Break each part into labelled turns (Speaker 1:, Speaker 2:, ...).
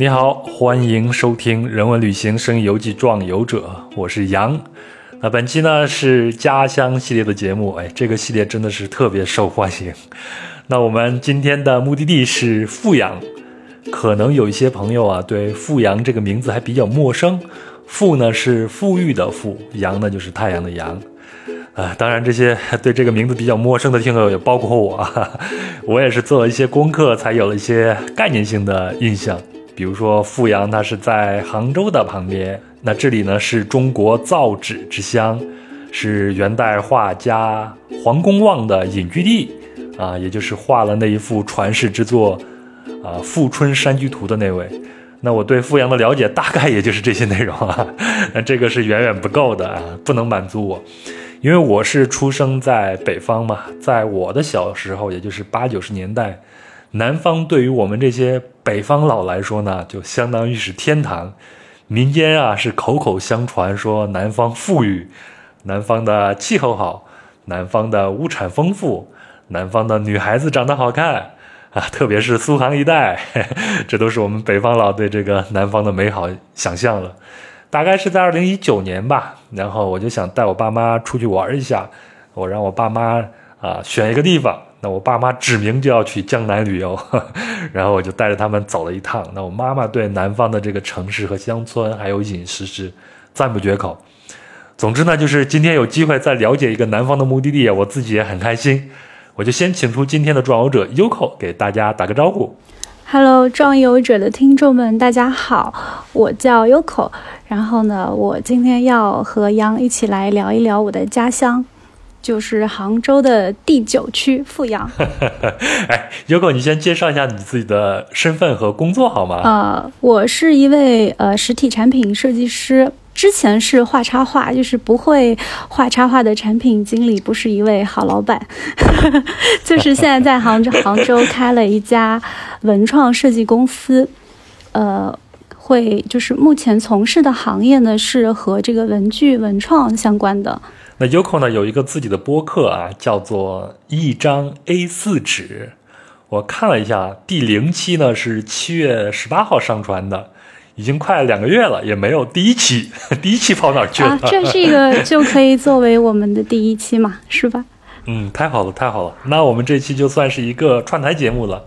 Speaker 1: 你好，欢迎收听《人文旅行声音游记壮游者》，我是杨。那本期呢是家乡系列的节目，哎，这个系列真的是特别受欢迎。那我们今天的目的地是富阳，可能有一些朋友啊对富阳这个名字还比较陌生。富呢是富裕的富，阳呢就是太阳的阳。啊，当然这些 对这个名字比较陌生的听友也包括我，我也是做了一些功课才有了一些概念性的印象。比如说富阳，它是在杭州的旁边。那这里呢是中国造纸之乡，是元代画家黄公望的隐居地啊，也就是画了那一幅传世之作啊《富春山居图》的那位。那我对富阳的了解大概也就是这些内容啊，那这个是远远不够的啊，不能满足我，因为我是出生在北方嘛，在我的小时候，也就是八九十年代。南方对于我们这些北方佬来说呢，就相当于是天堂。民间啊是口口相传说南方富裕，南方的气候好，南方的物产丰富，南方的女孩子长得好看啊，特别是苏杭一带，这都是我们北方佬对这个南方的美好想象了。大概是在二零一九年吧，然后我就想带我爸妈出去玩一下，我让我爸妈啊选一个地方。那我爸妈指明就要去江南旅游，然后我就带着他们走了一趟。那我妈妈对南方的这个城市和乡村还有饮食是赞不绝口。总之呢，就是今天有机会再了解一个南方的目的地，我自己也很开心。我就先请出今天的壮游者 Yoko 给大家打个招呼。
Speaker 2: Hello，壮游者的听众们，大家好，我叫 Yoko。然后呢，我今天要和杨一起来聊一聊我的家乡。就是杭州的第九区富阳。
Speaker 1: 哎，优狗，你先介绍一下你自己的身份和工作好吗？
Speaker 2: 呃，我是一位呃实体产品设计师，之前是画插画，就是不会画插画的产品经理，不是一位好老板。就是现在在杭州杭州开了一家文创设计公司，呃，会就是目前从事的行业呢是和这个文具文创相关的。
Speaker 1: 那 Yoko 呢有一个自己的播客啊，叫做一张 A 四纸。我看了一下，第零期呢是七月十八号上传的，已经快两个月了，也没有第一期。第一期跑哪去了？啊，
Speaker 2: 这是一个 就可以作为我们的第一期嘛，是吧？
Speaker 1: 嗯，太好了，太好了。那我们这期就算是一个串台节目了。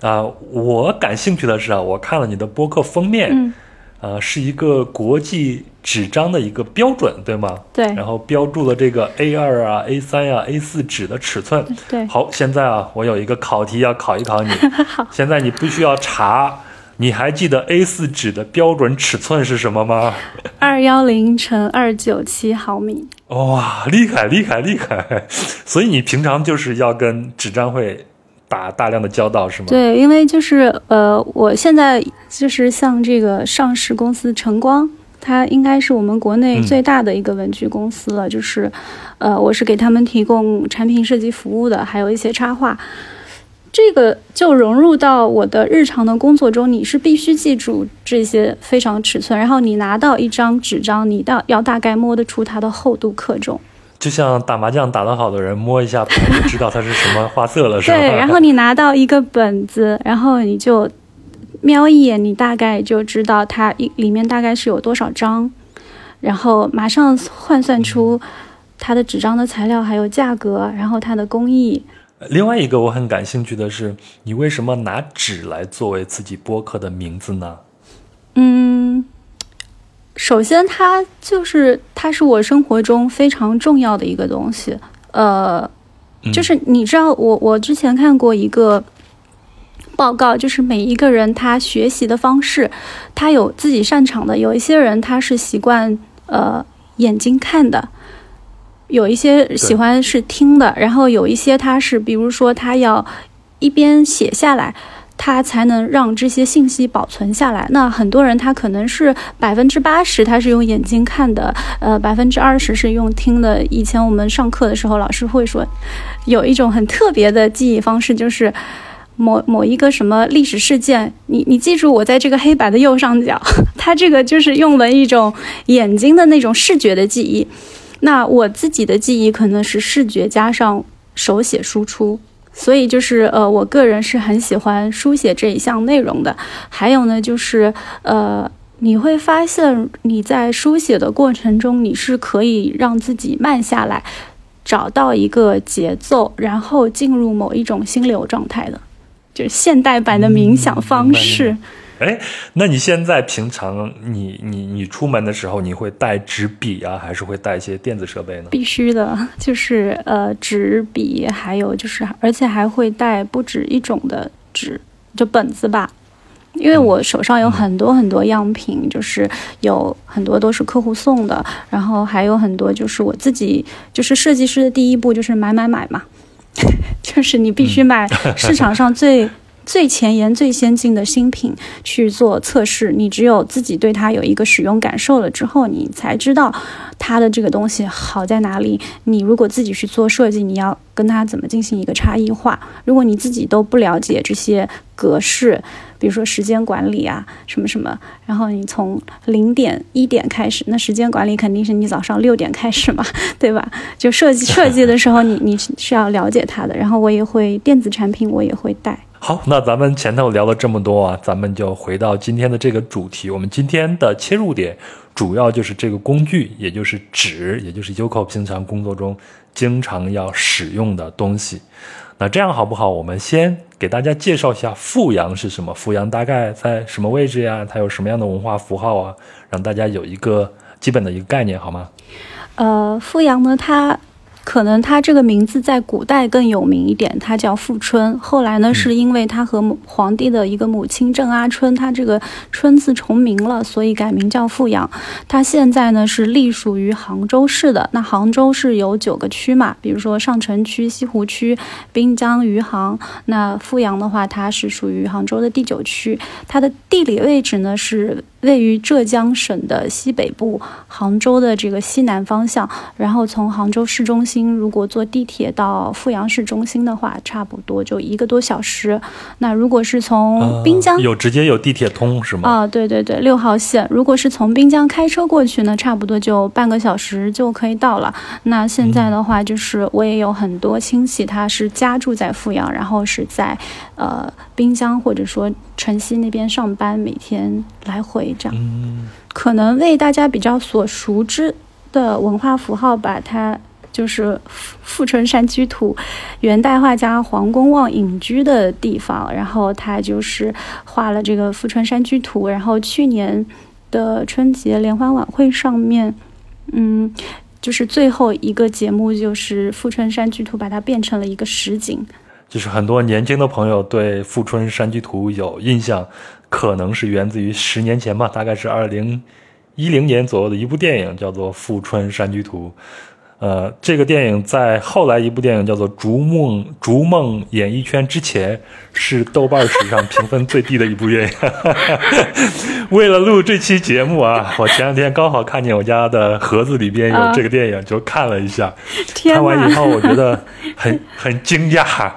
Speaker 1: 啊，我感兴趣的是啊，我看了你的播客封面。呃，是一个国际纸张的一个标准，对吗？
Speaker 2: 对。
Speaker 1: 然后标注了这个 A 二啊、A 三呀、A 四纸的尺寸。
Speaker 2: 对。
Speaker 1: 好，现在啊，我有一个考题要考一考你。
Speaker 2: 好。
Speaker 1: 现在你必须要查，你还记得 A 四纸的标准尺寸是什么吗？
Speaker 2: 二幺零乘二九七毫米。
Speaker 1: 哇，厉害厉害厉害！所以你平常就是要跟纸张会。打大量的交道是吗？
Speaker 2: 对，因为就是呃，我现在就是像这个上市公司晨光，它应该是我们国内最大的一个文具公司了。就是，呃，我是给他们提供产品设计服务的，还有一些插画。这个就融入到我的日常的工作中，你是必须记住这些非常尺寸，然后你拿到一张纸张，你到要大概摸得出它的厚度克重。
Speaker 1: 就像打麻将打得好的人摸一下牌就知道它是什么花色了，是吧？
Speaker 2: 对，然后你拿到一个本子，然后你就瞄一眼，你大概就知道它一里面大概是有多少张，然后马上换算出它的纸张的材料还有价格，然后它的工艺。
Speaker 1: 另外一个我很感兴趣的是，你为什么拿纸来作为自己播客的名字呢？
Speaker 2: 嗯。首先，它就是它是我生活中非常重要的一个东西。呃，就是你知道，我我之前看过一个报告，就是每一个人他学习的方式，他有自己擅长的。有一些人他是习惯呃眼睛看的，有一些喜欢是听的，然后有一些他是比如说他要一边写下来。他才能让这些信息保存下来。那很多人他可能是百分之八十他是用眼睛看的，呃，百分之二十是用听的。以前我们上课的时候，老师会说，有一种很特别的记忆方式，就是某某一个什么历史事件，你你记住我在这个黑板的右上角，他这个就是用了一种眼睛的那种视觉的记忆。那我自己的记忆可能是视觉加上手写输出。所以就是呃，我个人是很喜欢书写这一项内容的。还有呢，就是呃，你会发现你在书写的过程中，你是可以让自己慢下来，找到一个节奏，然后进入某一种心流状态的，就是现代版的冥想方式。
Speaker 1: 哎，那你现在平常你你你出门的时候，你会带纸笔啊，还是会带一些电子设备呢？
Speaker 2: 必须的，就是呃纸笔，还有就是而且还会带不止一种的纸，就本子吧。因为我手上有很多很多样品，就是有很多都是客户送的，然后还有很多就是我自己，就是设计师的第一步就是买买买嘛，就是你必须买市场上最。最前沿、最先进的新品去做测试，你只有自己对它有一个使用感受了之后，你才知道它的这个东西好在哪里。你如果自己去做设计，你要跟它怎么进行一个差异化？如果你自己都不了解这些格式，比如说时间管理啊，什么什么，然后你从零点一点开始，那时间管理肯定是你早上六点开始嘛，对吧？就设计设计的时候，你你是要了解它的。然后我也会电子产品，我也会带。
Speaker 1: 好，那咱们前头聊了这么多啊，咱们就回到今天的这个主题。我们今天的切入点主要就是这个工具，也就是纸，也就是 Uko 平常工作中经常要使用的东西。那这样好不好？我们先给大家介绍一下阜阳是什么，阜阳大概在什么位置呀？它有什么样的文化符号啊？让大家有一个基本的一个概念，好吗？
Speaker 2: 呃，阜阳呢，它。可能它这个名字在古代更有名一点，它叫富春。后来呢，是因为它和皇帝的一个母亲郑阿春，它这个春字重名了，所以改名叫富阳。它现在呢是隶属于杭州市的。那杭州市有九个区嘛，比如说上城区、西湖区、滨江、余杭。那富阳的话，它是属于杭州的第九区。它的地理位置呢是。位于浙江省的西北部，杭州的这个西南方向。然后从杭州市中心，如果坐地铁到阜阳市中心的话，差不多就一个多小时。那如果是从滨江，
Speaker 1: 有直接有地铁通是吗？
Speaker 2: 啊，对对对，六号线。如果是从滨江开车过去呢，差不多就半个小时就可以到了。那现在的话，就是我也有很多亲戚，他是家住在阜阳，然后是在呃滨江或者说城西那边上班，每天来回。这样，可能为大家比较所熟知的文化符号，把它就是富春山居图，元代画家黄公望隐居的地方，然后他就是画了这个富春山居图，然后去年的春节联欢晚会上面，嗯，就是最后一个节目就是富春山居图，把它变成了一个实景。
Speaker 1: 就是很多年轻的朋友对富春山居图有印象。可能是源自于十年前吧，大概是二零一零年左右的一部电影，叫做《富春山居图》。呃，这个电影在后来一部电影叫做《逐梦逐梦演艺圈》之前，是豆瓣史上评分最低的一部电影。为了录这期节目啊，我前两天刚好看见我家的盒子里边有这个电影，就看了一下。看完以后，我觉得很很惊讶，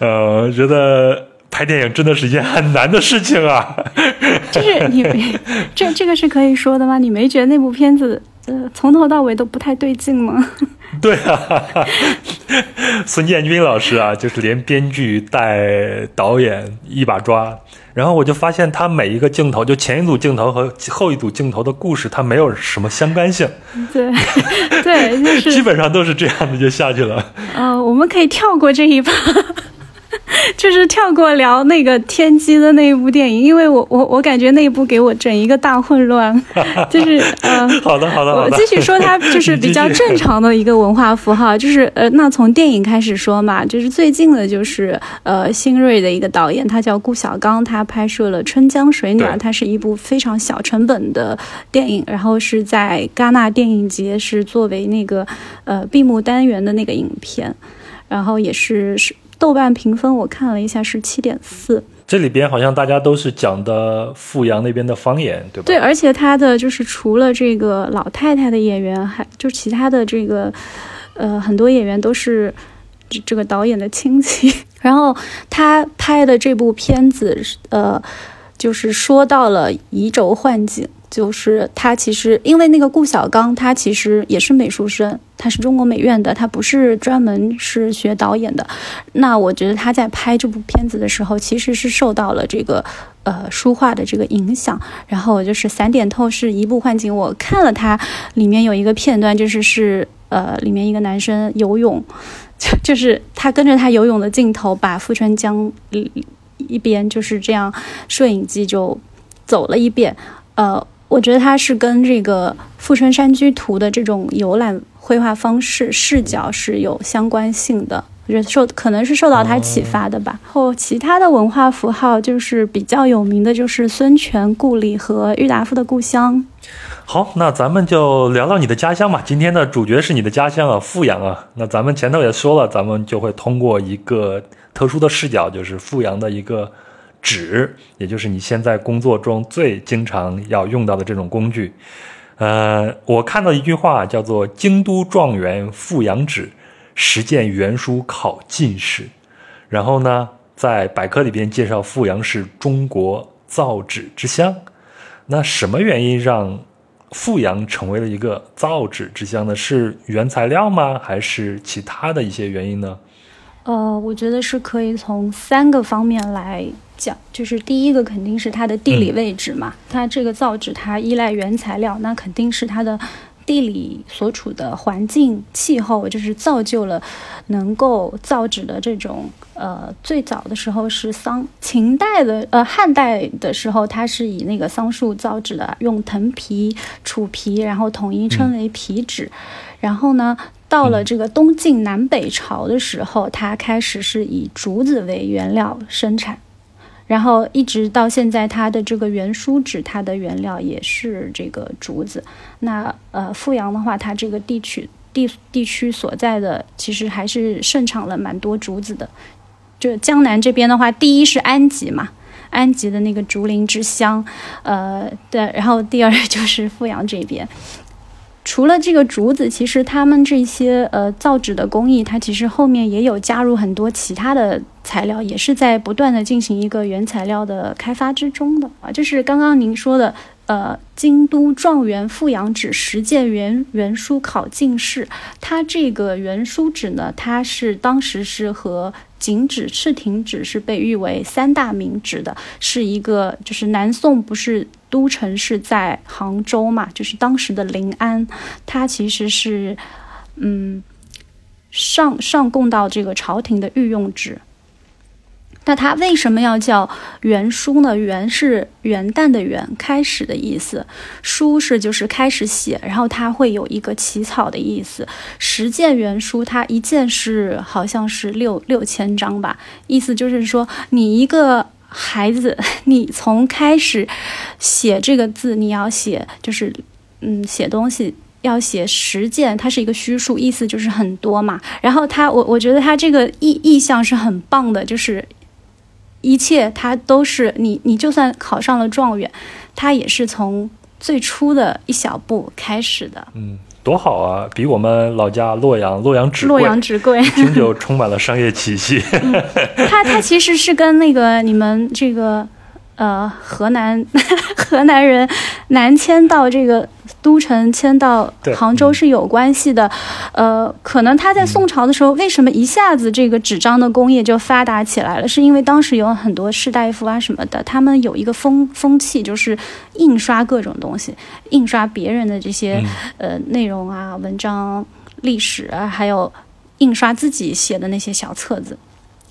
Speaker 1: 呃，觉得。拍电影真的是一件很难的事情啊！
Speaker 2: 就是你没这这个是可以说的吗？你没觉得那部片子呃从头到尾都不太对劲吗？
Speaker 1: 对啊，孙建军老师啊，就是连编剧带导演一把抓，然后我就发现他每一个镜头，就前一组镜头和后一组镜头的故事，它没有什么相干性。
Speaker 2: 对对，就是
Speaker 1: 基本上都是这样的就下去了。
Speaker 2: 呃，我们可以跳过这一趴。就是跳过聊那个天机的那一部电影，因为我我我感觉那一部给我整一个大混乱，就是呃，
Speaker 1: 好的好的，
Speaker 2: 我继续说它就是比较正常的一个文化符号，就是呃，那从电影开始说嘛，就是最近的就是呃新锐的一个导演，他叫顾晓刚，他拍摄了《春江水暖》，它是一部非常小成本的电影，然后是在戛纳电影节是作为那个呃闭幕单元的那个影片，然后也是是。豆瓣评分我看了一下是七点四，
Speaker 1: 这里边好像大家都是讲的阜阳那边的方言，对吧？
Speaker 2: 对，而且他的就是除了这个老太太的演员，还就其他的这个，呃，很多演员都是这这个导演的亲戚。然后他拍的这部片子，呃，就是说到了移轴换景，就是他其实因为那个顾小刚，他其实也是美术生，他是中国美院的，他不是专门是学导演的。那我觉得他在拍这部片子的时候，其实是受到了这个呃书画的这个影响。然后就是《散点透》视一部幻景，我看了它里面有一个片段，就是是呃里面一个男生游泳，就是他跟着他游泳的镜头，把富春江一一边就是这样摄影机就走了一遍，呃。我觉得它是跟这个《富春山居图》的这种游览绘画方式视角是有相关性的，我觉得受可能是受到它启发的吧。然后其他的文化符号就是比较有名的，就是孙权故里和郁达夫的故乡。
Speaker 1: 好，那咱们就聊聊你的家乡吧。今天的主角是你的家乡啊，富阳啊。那咱们前头也说了，咱们就会通过一个特殊的视角，就是富阳的一个。纸，也就是你现在工作中最经常要用到的这种工具。呃，我看到一句话叫做“京都状元富阳纸，实践原书考进士”。然后呢，在百科里边介绍富阳是中国造纸之乡。那什么原因让富阳成为了一个造纸之乡呢？是原材料吗？还是其他的一些原因呢？
Speaker 2: 呃，我觉得是可以从三个方面来讲，就是第一个肯定是它的地理位置嘛，它这个造纸它依赖原材料，那肯定是它的地理所处的环境气候，就是造就了能够造纸的这种呃，最早的时候是桑秦代的呃汉代的时候，它是以那个桑树造纸的，用藤皮、杵皮，然后统一称为皮纸，然后呢。到了这个东晋南北朝的时候，它开始是以竹子为原料生产，然后一直到现在，它的这个原书纸，它的原料也是这个竹子。那呃，富阳的话，它这个地区地地区所在的，其实还是盛产了蛮多竹子的。就江南这边的话，第一是安吉嘛，安吉的那个竹林之乡，呃，对，然后第二就是富阳这边。除了这个竹子，其实他们这些呃造纸的工艺，它其实后面也有加入很多其他的材料，也是在不断的进行一个原材料的开发之中的啊。就是刚刚您说的，呃，京都状元富阳纸实践原原书考进士，它这个原书纸呢，它是当时是和锦纸、赤亭纸是被誉为三大名纸的，是一个就是南宋不是。都城是在杭州嘛，就是当时的临安，它其实是，嗯，上上供到这个朝廷的御用纸。那它为什么要叫元书呢？元是元旦的元，开始的意思；书是就是开始写，然后它会有一个起草的意思。十件元书，它一件是好像是六六千张吧，意思就是说你一个。孩子，你从开始写这个字，你要写就是，嗯，写东西要写十件，它是一个虚数，意思就是很多嘛。然后他，我我觉得他这个意意向是很棒的，就是一切他都是你，你就算考上了状元，他也是从最初的一小步开始的。
Speaker 1: 嗯。多好啊！比我们老家洛阳洛阳纸
Speaker 2: 洛阳纸贵，
Speaker 1: 一听就充满了商业气息。
Speaker 2: 它它其实是跟那个你们这个呃河南 河南人南迁到这个。都城迁到杭州是有关系的，呃，可能他在宋朝的时候，为什么一下子这个纸张的工业就发达起来了？是因为当时有很多士大夫啊什么的，他们有一个风风气，就是印刷各种东西，印刷别人的这些呃内容啊、文章、历史，还有印刷自己写的那些小册子，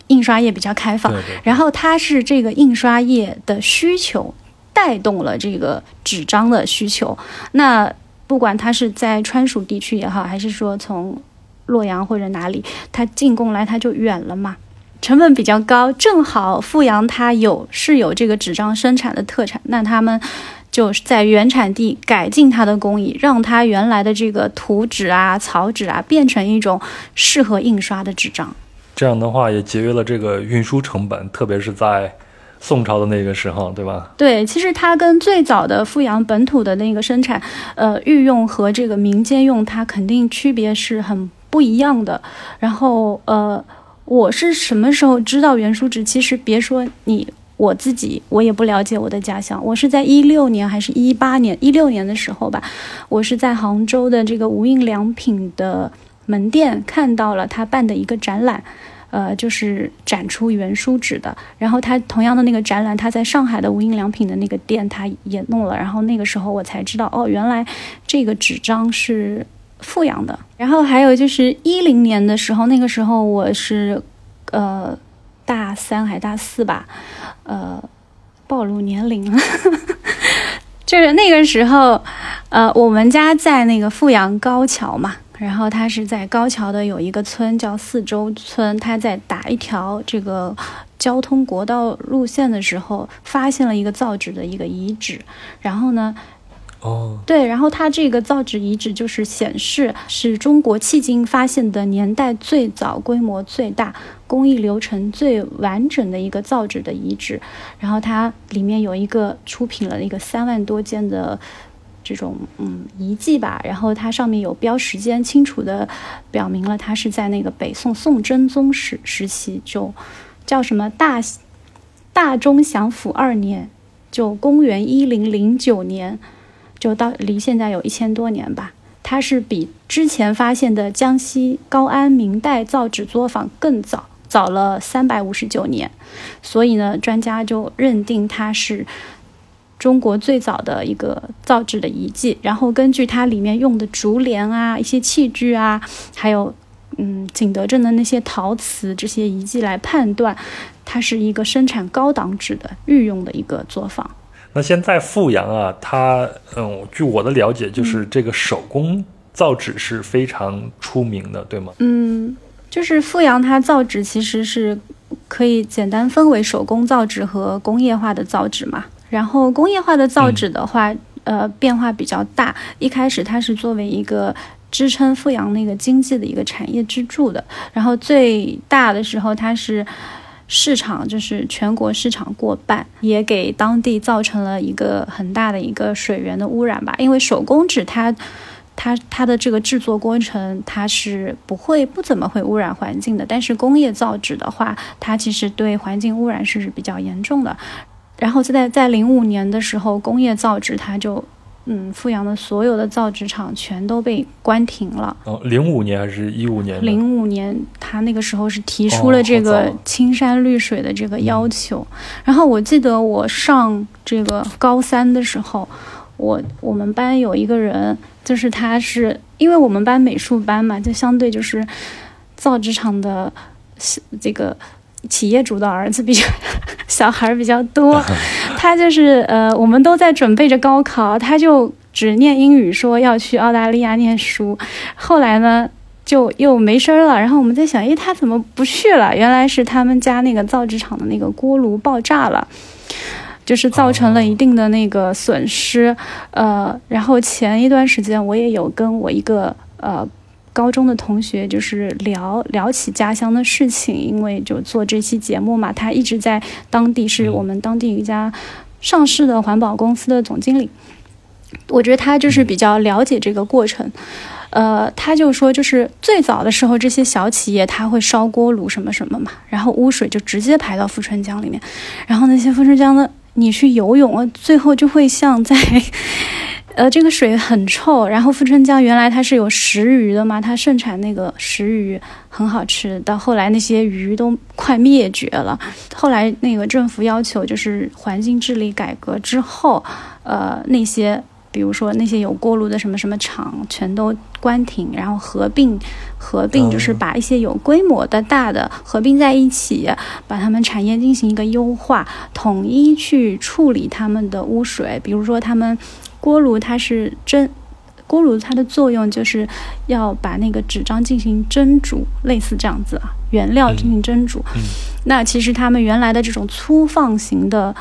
Speaker 2: 印刷业比较开放。然后它是这个印刷业的需求。带动了这个纸张的需求。那不管它是在川蜀地区也好，还是说从洛阳或者哪里，它进贡来它就远了嘛，成本比较高。正好富阳它有是有这个纸张生产的特产，那他们就是在原产地改进它的工艺，让它原来的这个图纸啊、草纸啊变成一种适合印刷的纸张。
Speaker 1: 这样的话也节约了这个运输成本，特别是在。宋朝的那个时候，对吧？
Speaker 2: 对，其实它跟最早的富阳本土的那个生产，呃，御用和这个民间用，它肯定区别是很不一样的。然后，呃，我是什么时候知道原书纸？其实别说你我自己我也不了解我的家乡，我是在一六年还是一八年？一六年的时候吧，我是在杭州的这个无印良品的门店看到了他办的一个展览。呃，就是展出原书纸的，然后他同样的那个展览，他在上海的无印良品的那个店，他也弄了。然后那个时候我才知道，哦，原来这个纸张是富阳的。然后还有就是一零年的时候，那个时候我是呃大三还大四吧，呃，暴露年龄了，就是那个时候，呃，我们家在那个富阳高桥嘛。然后他是在高桥的有一个村叫四周村，他在打一条这个交通国道路线的时候，发现了一个造纸的一个遗址。然后呢，
Speaker 1: 哦，
Speaker 2: 对，然后它这个造纸遗址就是显示是中国迄今发现的年代最早、规模最大、工艺流程最完整的一个造纸的遗址。然后它里面有一个出品了一个三万多件的。这种嗯遗迹吧，然后它上面有标时间，清楚的表明了它是在那个北宋宋真宗时时期，就叫什么大大中祥符二年，就公元一零零九年，就到离现在有一千多年吧。它是比之前发现的江西高安明代造纸作坊更早，早了三百五十九年，所以呢，专家就认定它是。中国最早的一个造纸的遗迹，然后根据它里面用的竹帘啊、一些器具啊，还有嗯景德镇的那些陶瓷这些遗迹来判断，它是一个生产高档纸的御用的一个作坊。
Speaker 1: 那现在富阳啊，它嗯，据我的了解，就是这个手工造纸是非常出名的，对吗？
Speaker 2: 嗯，就是富阳它造纸其实是可以简单分为手工造纸和工业化的造纸嘛。然后工业化的造纸的话，呃，变化比较大。一开始它是作为一个支撑富阳那个经济的一个产业支柱的。然后最大的时候，它是市场就是全国市场过半，也给当地造成了一个很大的一个水源的污染吧。因为手工纸它它它的这个制作过程它是不会不怎么会污染环境的，但是工业造纸的话，它其实对环境污染是比较严重的。然后在在零五年的时候，工业造纸它就，嗯，富阳的所有的造纸厂全都被关停了。
Speaker 1: 哦，零五年还是一五年？
Speaker 2: 零五年，他那个时候是提出了这个青山绿水的这个要求。然后我记得我上这个高三的时候，我我们班有一个人，就是他是因为我们班美术班嘛，就相对就是造纸厂的这个。企业主的儿子比较 小孩比较多，他就是呃，我们都在准备着高考，他就只念英语，说要去澳大利亚念书。后来呢，就又没声了。然后我们在想，诶，他怎么不去了？原来是他们家那个造纸厂的那个锅炉爆炸了，就是造成了一定的那个损失。呃，然后前一段时间我也有跟我一个呃。高中的同学就是聊聊起家乡的事情，因为就做这期节目嘛，他一直在当地，是我们当地一家上市的环保公司的总经理。我觉得他就是比较了解这个过程。呃，他就说，就是最早的时候，这些小企业他会烧锅炉什么什么嘛，然后污水就直接排到富春江里面，然后那些富春江的你去游泳啊，最后就会像在。呃，这个水很臭。然后富春江原来它是有食鱼的嘛，它盛产那个食鱼，很好吃。到后来那些鱼都快灭绝了。后来那个政府要求就是环境治理改革之后，呃，那些比如说那些有锅炉的什么什么厂全都关停，然后合并，合并就是把一些有规模的大的合并在一起，把他们产业进行一个优化，统一去处理他们的污水，比如说他们。锅炉它是蒸，锅炉它的作用就是要把那个纸张进行蒸煮，类似这样子啊，原料进行蒸煮。那其实他们原来的这种粗放型的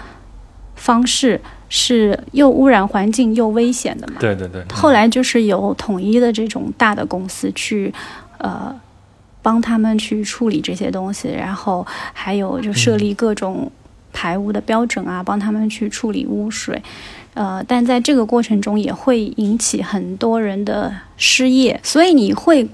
Speaker 2: 方式是又污染环境又危险的嘛？
Speaker 1: 对对对。
Speaker 2: 后来就是有统一的这种大的公司去，呃，帮他们去处理这些东西，然后还有就设立各种排污的标准啊，帮他们去处理污水。呃，但在这个过程中也会引起很多人的失业，所以你会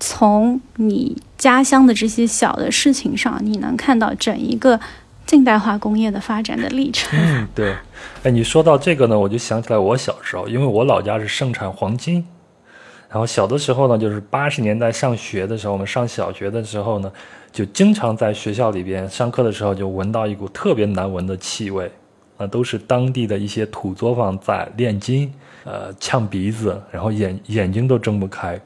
Speaker 2: 从你家乡的这些小的事情上，你能看到整一个近代化工业的发展的历程。
Speaker 1: 嗯，对。哎，你说到这个呢，我就想起来我小时候，因为我老家是盛产黄金，然后小的时候呢，就是八十年代上学的时候，我们上小学的时候呢，就经常在学校里边上课的时候就闻到一股特别难闻的气味，那都是当地的一些土作坊在炼金，呃，呛鼻子，然后眼眼睛都睁不开。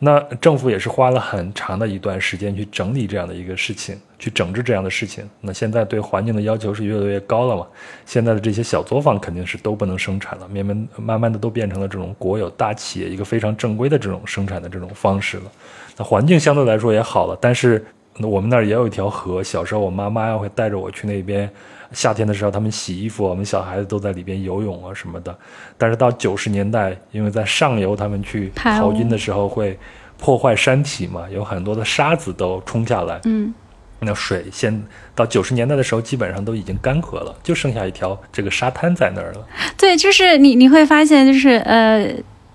Speaker 1: 那政府也是花了很长的一段时间去整理这样的一个事情，去整治这样的事情。那现在对环境的要求是越来越高了嘛？现在的这些小作坊肯定是都不能生产了，慢慢慢慢的都变成了这种国有大企业一个非常正规的这种生产的这种方式了。那环境相对来说也好了，但是我们那儿也有一条河，小时候我妈妈会带着我去那边。夏天的时候，他们洗衣服，我们小孩子都在里边游泳啊什么的。但是到九十年代，因为在上游他们去淘金的时候会破坏山体嘛，有很多的沙子都冲下来。
Speaker 2: 嗯，
Speaker 1: 那水先到九十年代的时候，基本上都已经干涸了，就剩下一条这个沙滩在那儿了。
Speaker 2: 对，就是你你会发现，就是呃，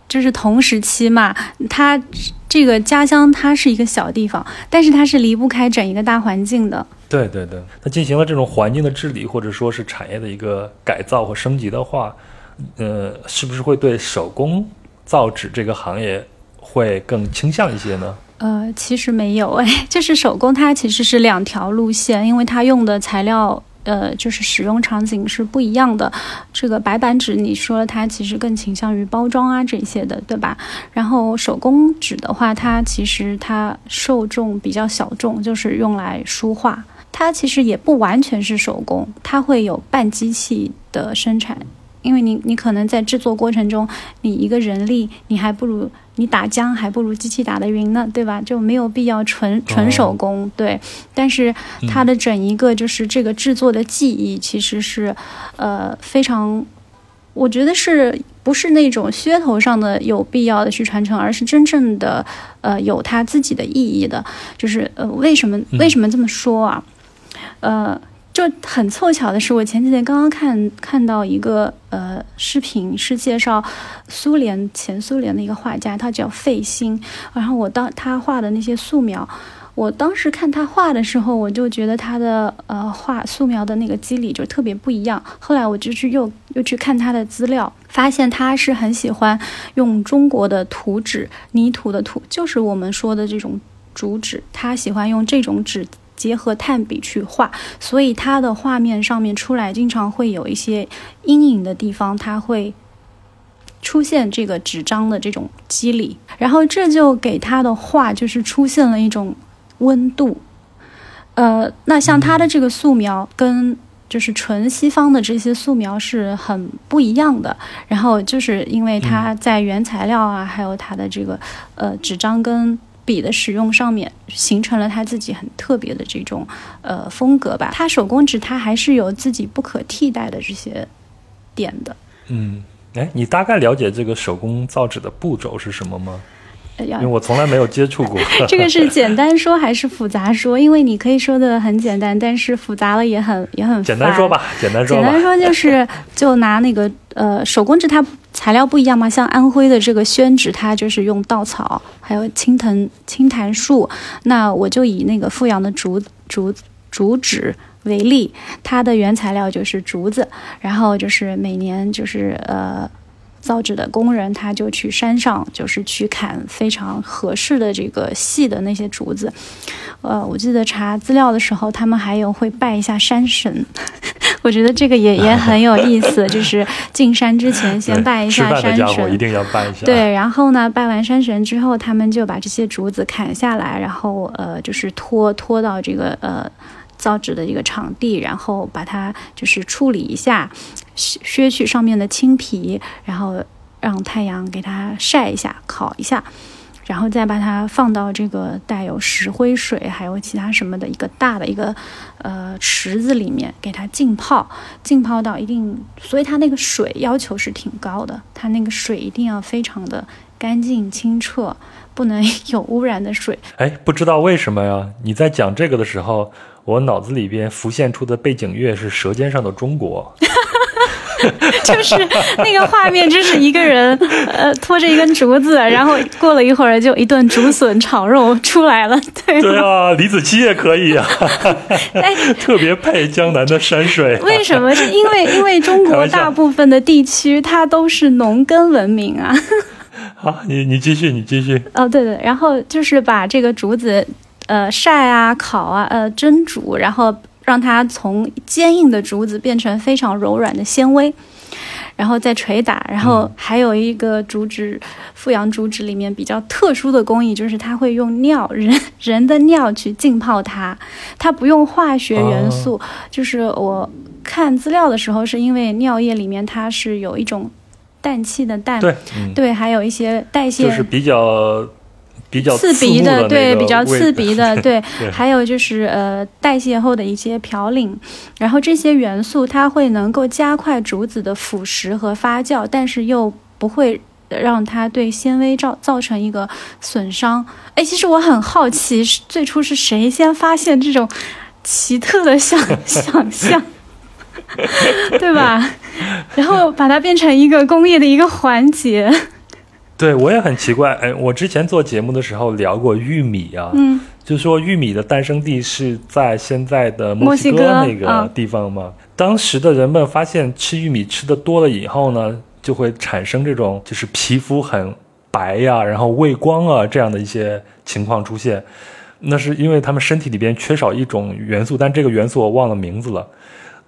Speaker 2: 就是同时期嘛，它这个家乡它是一个小地方，但是它是离不开整一个大环境的。
Speaker 1: 对对对，它进行了这种环境的治理，或者说是产业的一个改造和升级的话，呃，是不是会对手工造纸这个行业会更倾向一些呢？
Speaker 2: 呃，其实没有，哎，就是手工它其实是两条路线，因为它用的材料。呃，就是使用场景是不一样的。这个白板纸，你说它其实更倾向于包装啊这些的，对吧？然后手工纸的话，它其实它受众比较小众，就是用来书画。它其实也不完全是手工，它会有半机器的生产。因为你，你可能在制作过程中，你一个人力，你还不如你打浆还不如机器打得匀呢，对吧？就没有必要纯纯手工，对。但是它的整一个就是这个制作的技艺，其实是，呃，非常，我觉得是不是那种噱头上的有必要的去传承，而是真正的，呃，有它自己的意义的。就是呃，为什么为什么这么说啊？呃。就很凑巧的是，我前几天刚刚看看到一个呃视频，是介绍苏联前苏联的一个画家，他叫费心。然后我当他画的那些素描，我当时看他画的时候，我就觉得他的呃画素描的那个肌理就特别不一样。后来我就去又又去看他的资料，发现他是很喜欢用中国的图纸，泥土的土，就是我们说的这种竹纸，他喜欢用这种纸。结合炭笔去画，所以它的画面上面出来经常会有一些阴影的地方，它会出现这个纸张的这种肌理，然后这就给他的画就是出现了一种温度。呃，那像他的这个素描跟就是纯西方的这些素描是很不一样的，然后就是因为它在原材料啊，还有它的这个呃纸张跟。笔的使用上面形成了他自己很特别的这种呃风格吧。他手工纸它还是有自己不可替代的这些点的。
Speaker 1: 嗯，哎，你大概了解这个手工造纸的步骤是什么吗？因为我从来没有接触过。
Speaker 2: 这个是简单说还是复杂说？因为你可以说的很简单，但是复杂了也很也很。
Speaker 1: 简单说吧，简单说。
Speaker 2: 简单说就是就拿那个呃手工纸它。材料不一样嘛，像安徽的这个宣纸，它就是用稻草，还有青藤、青檀树。那我就以那个富阳的竹竹竹纸为例，它的原材料就是竹子，然后就是每年就是呃。造纸的工人，他就去山上，就是去砍非常合适的这个细的那些竹子。呃，我记得查资料的时候，他们还有会拜一下山神。我觉得这个也也很有意思，就是进山之前先拜一下山神，
Speaker 1: 一定要拜一下。
Speaker 2: 对，然后呢，拜完山神之后，他们就把这些竹子砍下来，然后呃，就是拖拖到这个呃。造纸的一个场地，然后把它就是处理一下，削去上面的青皮，然后让太阳给它晒一下，烤一下，然后再把它放到这个带有石灰水还有其他什么的一个大的一个呃池子里面，给它浸泡，浸泡到一定，所以它那个水要求是挺高的，它那个水一定要非常的干净清澈，不能有污染的水。
Speaker 1: 哎，不知道为什么呀？你在讲这个的时候。我脑子里边浮现出的背景乐是《舌尖上的中国》，
Speaker 2: 就是那个画面，就是一个人呃拖着一根竹子，然后过了一会儿就一顿竹笋炒肉出来了。对
Speaker 1: 对啊，李子柒也可以啊，哎特别配江南的山水。
Speaker 2: 为什么？是因为因为中国大部分的地区它都是农耕文明啊。
Speaker 1: 好，你你继续，你继续。
Speaker 2: 哦，对对，然后就是把这个竹子呃晒啊、烤啊、呃蒸煮，然后。让它从坚硬的竹子变成非常柔软的纤维，然后再捶打。然后还有一个竹子，富阳竹子里面比较特殊的工艺，就是它会用尿人 人的尿去浸泡它，它不用化学元素。就是我看资料的时候，是因为尿液里面它是有一种氮气的氮，
Speaker 1: 对
Speaker 2: 对，还有一些代谢，
Speaker 1: 就是比较。比较
Speaker 2: 刺鼻
Speaker 1: 的，
Speaker 2: 对，比较刺鼻的，对，还有就是呃，代谢后的一些嘌呤，然后这些元素它会能够加快竹子的腐蚀和发酵，但是又不会让它对纤维造造成一个损伤。哎，其实我很好奇，最初是谁先发现这种奇特的想 想象，对吧？然后把它变成一个工业的一个环节。
Speaker 1: 对，我也很奇怪。哎，我之前做节目的时候聊过玉米啊，
Speaker 2: 嗯，
Speaker 1: 就说玉米的诞生地是在现在的墨西哥那个地方嘛。当时的人们发现吃玉米吃的多了以后呢，就会产生这种就是皮肤很白呀，然后畏光啊这样的一些情况出现。那是因为他们身体里边缺少一种元素，但这个元素我忘了名字了。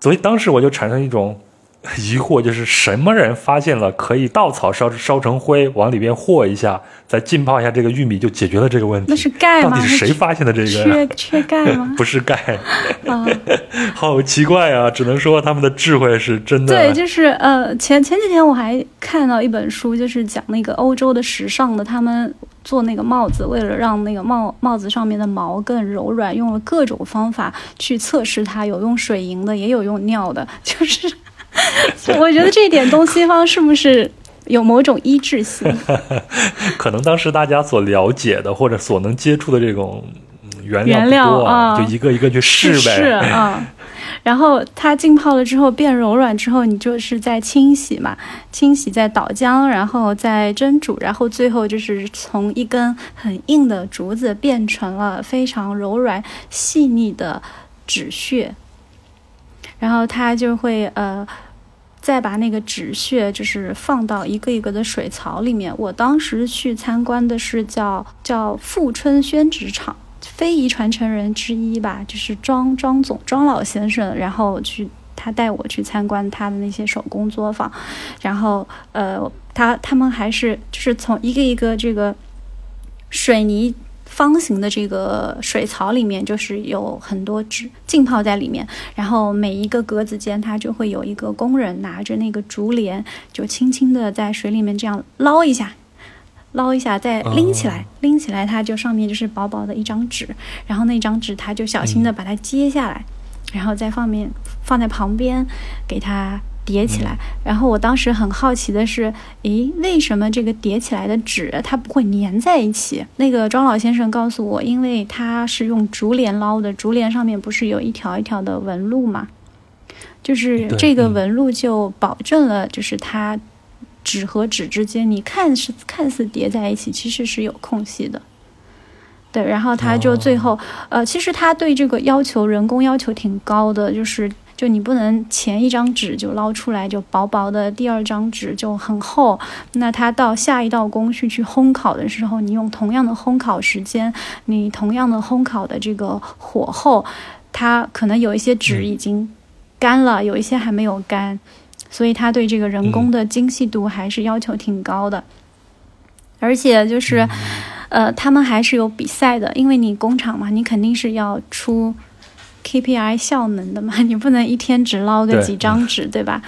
Speaker 1: 所以当时我就产生一种。疑惑就是什么人发现了可以稻草烧烧成灰，往里边和一下，再浸泡一下这个玉米，就解决了这个问题。
Speaker 2: 那是钙
Speaker 1: 吗？到底是谁发现的这个？
Speaker 2: 缺缺钙吗？
Speaker 1: 不是钙 啊，好奇怪啊！只能说他们的智慧是真的。
Speaker 2: 对，就是呃，前前几天我还看到一本书，就是讲那个欧洲的时尚的，他们做那个帽子，为了让那个帽帽子上面的毛更柔软，用了各种方法去测试它，有用水银的，也有用尿的，就是。我觉得这一点东西方是不是有某种一致性？
Speaker 1: 可能当时大家所了解的或者所能接触的这种原
Speaker 2: 料
Speaker 1: 啊，就一个一个去试呗。
Speaker 2: 是啊，然后它浸泡了之后变柔软之后，你就是在清洗嘛，清洗再倒浆，然后再蒸煮，然后最后就是从一根很硬的竹子变成了非常柔软细腻的纸屑。然后他就会呃，再把那个纸屑就是放到一个一个的水槽里面。我当时去参观的是叫叫富春宣纸厂，非遗传承人之一吧，就是庄庄总庄老先生。然后去他带我去参观他的那些手工作坊，然后呃，他他们还是就是从一个一个这个水泥。方形的这个水槽里面，就是有很多纸浸泡在里面，然后每一个格子间，它就会有一个工人拿着那个竹帘，就轻轻的在水里面这样捞一下，捞一下，再拎起来，拎起来，它就上面就是薄薄的一张纸，然后那张纸他就小心的把它揭下来，然后再放面放在旁边，给它。叠起来，然后我当时很好奇的是，诶，为什么这个叠起来的纸它不会粘在一起？那个庄老先生告诉我，因为它是用竹帘捞的，竹帘上面不是有一条一条的纹路嘛？就是这个纹路就保证了，就是它纸和纸之间，你看是看似叠在一起，其实是有空隙的。对，然后他就最后，呃，其实他对这个要求人工要求挺高的，就是。就你不能前一张纸就捞出来就薄薄的，第二张纸就很厚。那它到下一道工序去烘烤的时候，你用同样的烘烤时间，你同样的烘烤的这个火候，它可能有一些纸已经干了，有一些还没有干，所以它对这个人工的精细度还是要求挺高的。而且就是，呃，他们还是有比赛的，因为你工厂嘛，你肯定是要出。KPI 效能的嘛，你不能一天只捞个几张纸，对吧？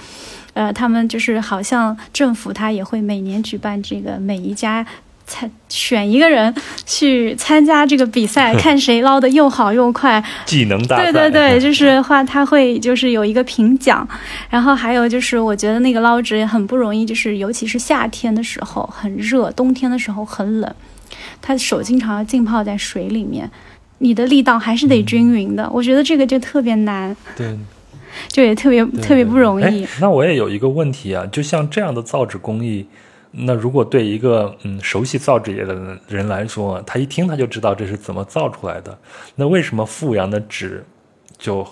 Speaker 2: 呃，他们就是好像政府他也会每年举办这个，每一家参选一个人去参加这个比赛，看谁捞的又好又快。
Speaker 1: 技能大
Speaker 2: 赛。对对对，就是话他会就是有一个评奖，然后还有就是我觉得那个捞纸也很不容易，就是尤其是夏天的时候很热，冬天的时候很冷，他手经常要浸泡在水里面。你的力道还是得均匀的，我觉得这个就特别难。
Speaker 1: 对，
Speaker 2: 就也特别特别不容易。
Speaker 1: 那我也有一个问题啊，就像这样的造纸工艺，那如果对一个嗯熟悉造纸业的人来说，他一听他就知道这是怎么造出来的，那为什么富阳的纸就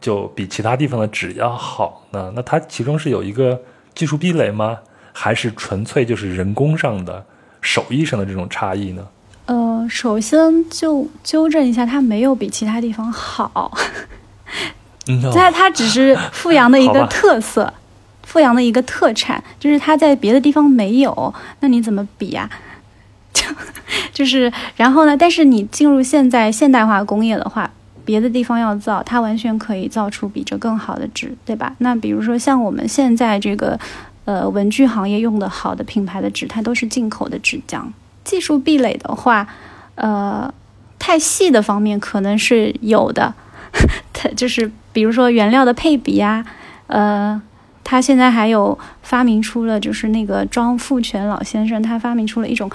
Speaker 1: 就比其他地方的纸要好呢？那它其中是有一个技术壁垒吗？还是纯粹就是人工上的、手艺上的这种差异呢？
Speaker 2: 呃，首先就纠正一下，它没有比其他地方好 它它只是富阳的一个特色，富阳的一个特产，就是它在别的地方没有，那你怎么比 呀？就就是然后呢？但是你进入现在现代化工业的话，别的地方要造，它完全可以造出比这更好的纸，对吧？那比如说像我们现在这个呃文具行业用的好的品牌的纸，它都是进口的纸浆。技术壁垒的话，呃，太细的方面可能是有的，它就是比如说原料的配比呀，呃，他现在还有发明出了，就是那个庄富全老先生，他发明出了一种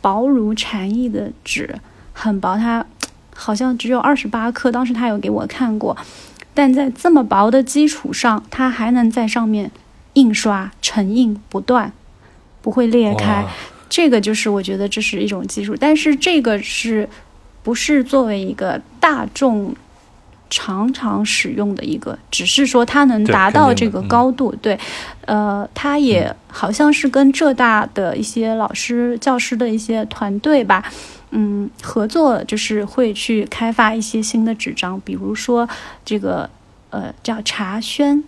Speaker 2: 薄如蝉翼的纸，很薄，它好像只有二十八克，当时他有给我看过，但在这么薄的基础上，它还能在上面印刷成印不断，不会裂开。这个就是我觉得这是一种技术，但是这个是不是作为一个大众常常使用的一个，只是说它能达到这个高度。对，呃，它也好像是跟浙大的一些老师、教师的一些团队吧，嗯，合作，就是会去开发一些新的纸张，比如说这个呃叫茶宣。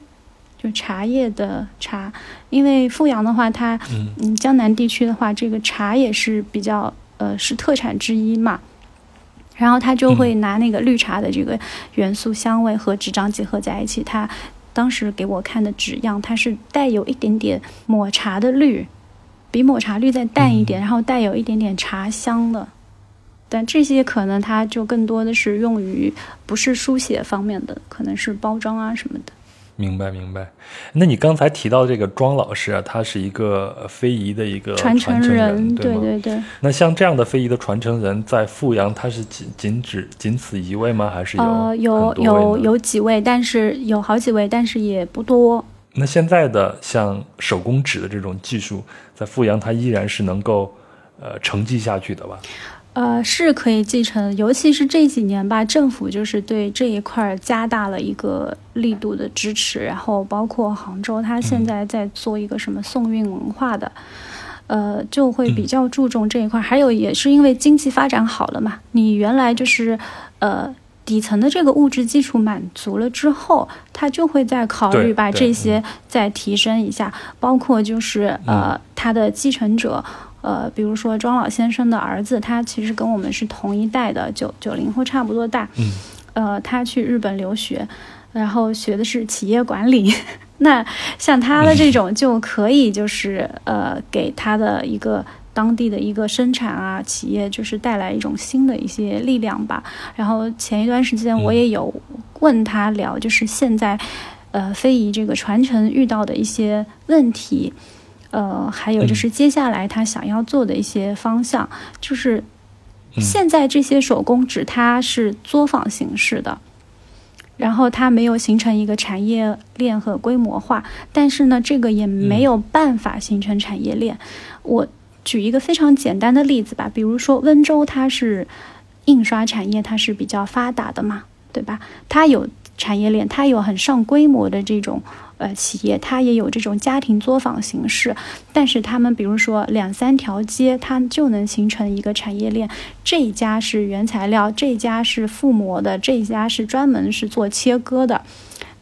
Speaker 2: 就茶叶的茶，因为阜阳的话，它嗯江南地区的话，这个茶也是比较呃是特产之一嘛。然后他就会拿那个绿茶的这个元素香味和纸张结合在一起。他当时给我看的纸样，它是带有一点点抹茶的绿，比抹茶绿再淡一点，然后带有一点点茶香的。但这些可能它就更多的是用于不是书写方面的，可能是包装啊什么的。
Speaker 1: 明白明白，那你刚才提到这个庄老师啊，他是一个非遗的一个传承人，
Speaker 2: 对对对。
Speaker 1: 那像这样的非遗的传承人，在阜阳，他是仅仅只仅此一位吗？还是有
Speaker 2: 呃有有有几位，但是有好几位，但是也不多。
Speaker 1: 那现在的像手工纸的这种技术，在阜阳，它依然是能够呃承继下去的吧？
Speaker 2: 呃，是可以继承，尤其是这几年吧，政府就是对这一块加大了一个力度的支持，然后包括杭州，它现在在做一个什么送运文化的，呃，就会比较注重这一块。还有也是因为经济发展好了嘛，你原来就是呃底层的这个物质基础满足了之后，他就会再考虑把这些再提升一下，包括就是呃它的继承者。呃，比如说庄老先生的儿子，他其实跟我们是同一代的，九九零后差不多大。
Speaker 1: 嗯。
Speaker 2: 呃，他去日本留学，然后学的是企业管理。那像他的这种就可以，就是呃，给他的一个当地的一个生产啊企业，就是带来一种新的一些力量吧。然后前一段时间我也有问他聊，就是现在呃非遗这个传承遇到的一些问题。呃，还有就是接下来他想要做的一些方向，就是现在这些手工纸它是作坊形式的，然后它没有形成一个产业链和规模化，但是呢，这个也没有办法形成产业链。我举一个非常简单的例子吧，比如说温州，它是印刷产业，它是比较发达的嘛，对吧？它有产业链，它有很上规模的这种。呃，企业它也有这种家庭作坊形式，但是他们比如说两三条街，它就能形成一个产业链。这一家是原材料，这家是覆膜的，这家是专门是做切割的。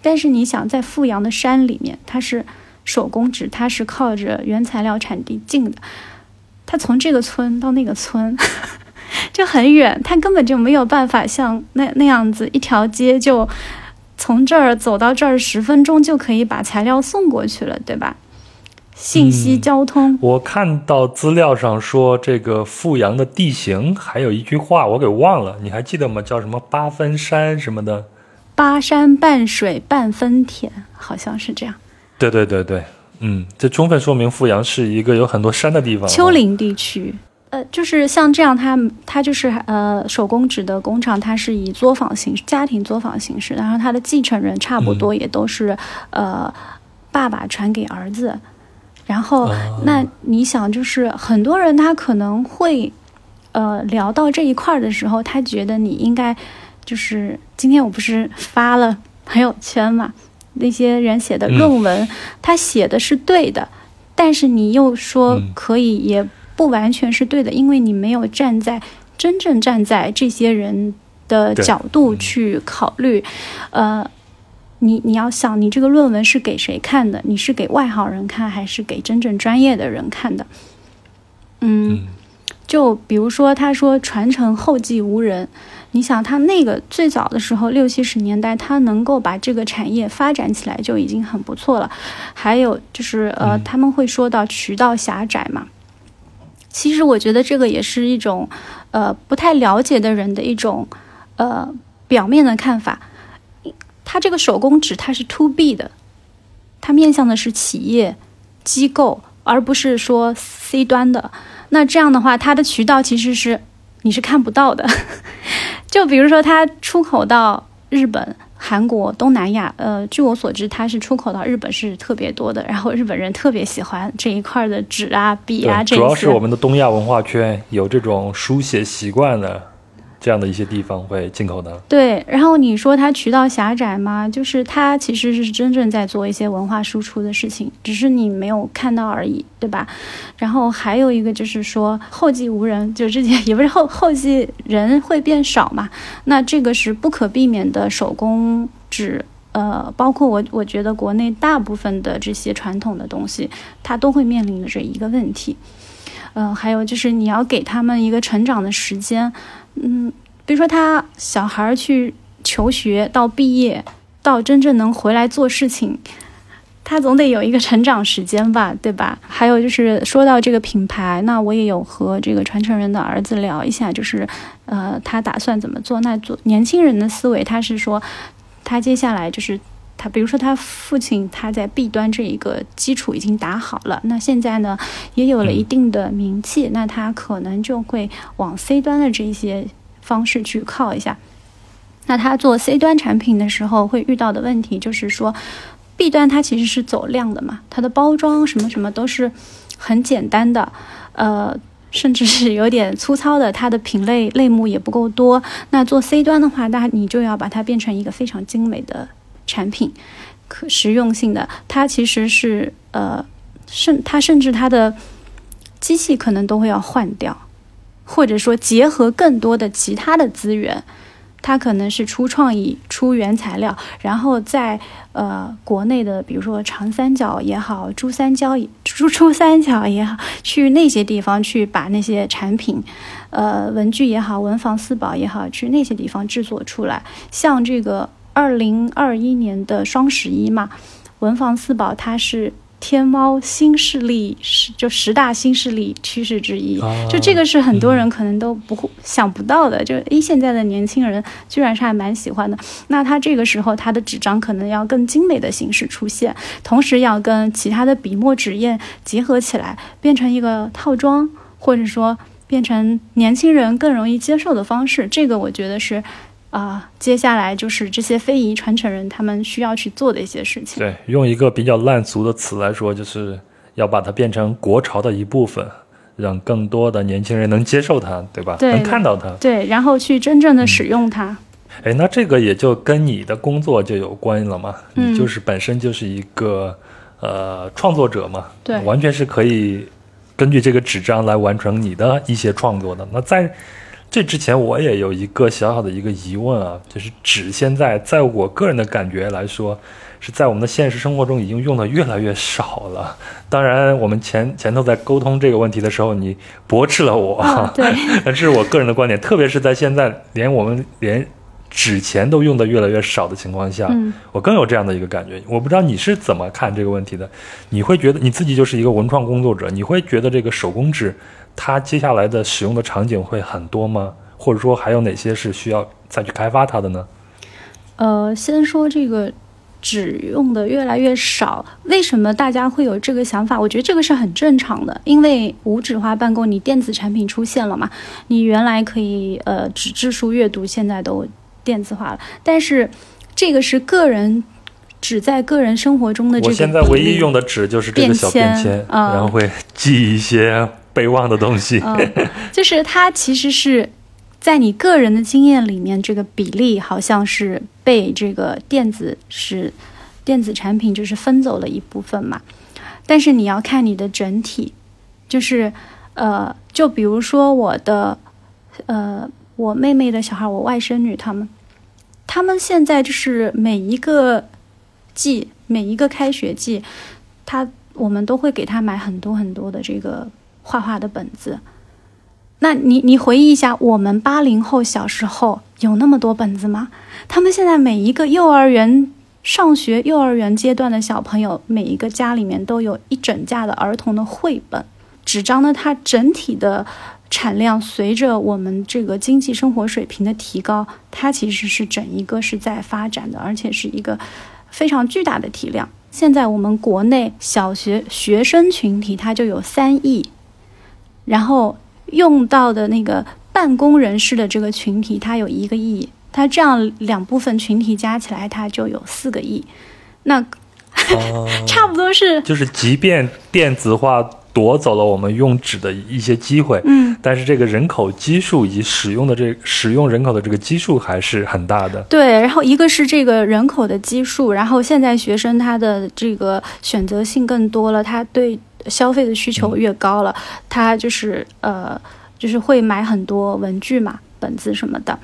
Speaker 2: 但是你想，在富阳的山里面，它是手工纸，它是靠着原材料产地进的，它从这个村到那个村 就很远，它根本就没有办法像那那样子一条街就。从这儿走到这儿十分钟就可以把材料送过去了，对吧？信息交通。
Speaker 1: 我看到资料上说，这个富阳的地形还有一句话我给忘了，你还记得吗？叫什么八分山什么的？
Speaker 2: 八山半水半分田，好像是这样。
Speaker 1: 对对对对，嗯，这充分说明富阳是一个有很多山的地方。
Speaker 2: 丘陵地区。呃，就是像这样，它它就是呃手工纸的工厂，它是以作坊形式、家庭作坊形式，然后它的继承人差不多也都是、呃爸爸传给儿子，然后、
Speaker 1: 啊
Speaker 2: 那你想，就是很多人他可能会呃聊到这一块儿的时候，他觉得你应该就是今天我不是发了朋友圈嘛，那些人写的论文，他写的是对的，但是你又说
Speaker 1: 嗯。
Speaker 2: 可以也不完全是对的，因为你没有站在真正站在这些人的角度
Speaker 1: 嗯
Speaker 2: 去考虑，呃。你你要想，你这个论文是给谁看的？你是给外行人看，还是给真正专业的人看的？嗯，
Speaker 1: 嗯
Speaker 2: 就比如说，他说传承后继无人，你想他那个最早的时候，六七十年代，他能够把这个产业发展起来就已经很不错了。还有就是呃，
Speaker 1: 嗯
Speaker 2: 他们会说到渠道狭窄嘛，其实我觉得这个也是一种呃不太了解的人的一种呃表面的看法。它这个手工纸它是 to B 的，它面向的是企业机构，而不是说 C 端的。那这样的话，它的渠道其实是你是看不到的。就比如说，它出口到日本、韩国、东南亚，呃，据我所知，它是出口到日本是特别多的。然后日本人特别喜欢这一块的纸啊、笔啊，这些
Speaker 1: 主要是我。们的东亚文化圈有这种书写习惯的这样的一些地方会进口的。
Speaker 2: 对，然后你说它渠道狭窄吗？就是它其实是真正在做一些文化输出的事情，只是你没有看到而已，对吧？然后还有一个就是说后继无人，就之前也不是后后继人会变少嘛，那这个是不可避免的手工纸。呃，包括我，我觉得国内大部分的这些传统的东西，它都会面临的这一个问题。呃，还有就是你要给他们一个成长的时间，嗯，比如说他小孩去求学到毕业，到真正能回来做事情，他总得有一个成长时间吧，对吧？还有就是说到这个品牌，那我也有和这个传承人的儿子聊一下，就是呃，他打算怎么做？那做年轻人的思维，他是说他接下来就是。他比如说，他父亲他在 B 端这一个基础已经打好了，那现在呢也有了一定的名气，那他可能就会往 C 端的这些方式去靠一下。那他做 C 端产品的时候会遇到的问题就是说，B 端它其实是走量的嘛，它的包装什么什么都是很简单的，呃。甚至是有点粗糙的，它的品类类目也不够多。那做 C 端的话，那你就要把它变成一个非常精美的产品，可实用性的。它其实是呃，甚它甚至它的机器可能都会要换掉，或者说结合更多的其他的资源。它可能是出创意、出原材料，然后在呃国内的，比如说长三角也好，珠三角也珠珠三角也好，去那些地方去把那些产品，呃文具也好，文房四宝也好，去那些地方制作出来。像这个二零二一年的双十一嘛，文房四宝它是天猫新势力十就十大新势力趋势之一。
Speaker 1: 啊
Speaker 2: 就这个是很多人可能都不会想不到的，就诶，现在的年轻人居然是还蛮喜欢的。那它这个时候，它的纸张可能要更精美的形式出现，同时要跟其他的笔墨纸砚结合起来，变成一个套装，或者说变成年轻人更容易接受的方式。这个我觉得是。啊、接下来就是这些非遗传承人他们需要去做的一些事情。
Speaker 1: 对，用一个比较烂俗的词来说，就是要把它变成国潮的一部分，让更多的年轻人能接受它，对吧？
Speaker 2: 对
Speaker 1: 能看到它。
Speaker 2: 对，然后去真正的使用它。
Speaker 1: 哎，那这个也就跟你的工作就有关了嘛？
Speaker 2: 嗯
Speaker 1: 你就是本身就是一个呃创作者嘛，
Speaker 2: 对
Speaker 1: 完全是可以根据这个纸张来完成你的一些创作的。那在这之前，我也有一个小小的一个疑问啊，就是纸现在在我个人的感觉来说，是在我们的现实生活中已经用的越来越少了。当然，我们前前头在沟通这个问题的时候，你驳斥了我，
Speaker 2: 啊，对，
Speaker 1: 那这是我个人的观点，特别是在现在连我们连纸钱都用的越来越少的情况下，
Speaker 2: 嗯
Speaker 1: 我更有这样的一个感觉。我不知道你是怎么看这个问题的？你会觉得你自己就是一个文创工作者，你会觉得这个手工纸它接下来的使用的场景会很多吗？或者说还有哪些是需要再去开发它的呢？
Speaker 2: 呃，先说这个纸用的越来越少。为什么大家会有这个想法？我觉得这个是很正常的，因为无纸化办公，你电子产品出现了嘛。你原来可以呃纸质书阅读，现在都电子化了。但是这个是个人只在个人生活中的这个。
Speaker 1: 我现在唯一用的纸就是这个小便签，然后会记一些备忘的东西。
Speaker 2: 就是它其实是。在你个人的经验里面，这个比例好像是被这个电子是电子产品就是分走了一部分嘛。但是你要看你的整体，就是呃，就比如说我的呃，我妹妹的小孩，我外甥女他们，他们现在就是每一个季，每一个开学季，他我们都会给他买很多很多的这个画画的本子。那你你回忆一下，我们八零后小时候有那么多本子吗？他们现在每一个幼儿园上学、幼儿园阶段的小朋友，每一个家里面都有一整架的儿童的绘本。纸张呢，它整体的产量随着我们这个经济生活水平的提高，它其实是整一个是在发展的，而且是一个非常巨大的体量。现在我们国内小学学生群体它就有三亿，然后。用到的那个办公人士的这个群体，它有一个亿，它这样两部分群体加起来，它就有四个亿，那 差不多是。
Speaker 1: 就是即便电子化夺走了我们用纸的一些机会，
Speaker 2: 嗯，
Speaker 1: 但是这个人口基数以及使用的这使用人口的这个基数还是很大的。
Speaker 2: 对，然后一个是这个人口的基数，然后现在学生他的这个选择性更多了，他对。消费的需求越高了，他就是呃，就是会买很多文具嘛、本子什么的。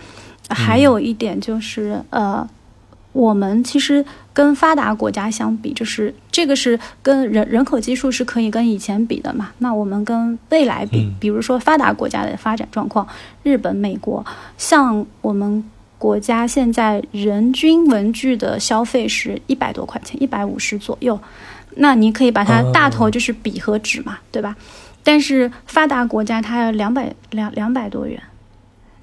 Speaker 2: 还有一点就是呃，我们其实跟发达国家相比，就是这个是跟人人口基数是可以跟以前比的嘛。那我们跟未来比，比如说发达国家的发展状况，日本、美国，像我们国家现在人均文具的消费是一百多块钱，一百五十左右。那你可以把它大头就是笔和纸嘛，对吧？但是发达国家它要两百两两百多元，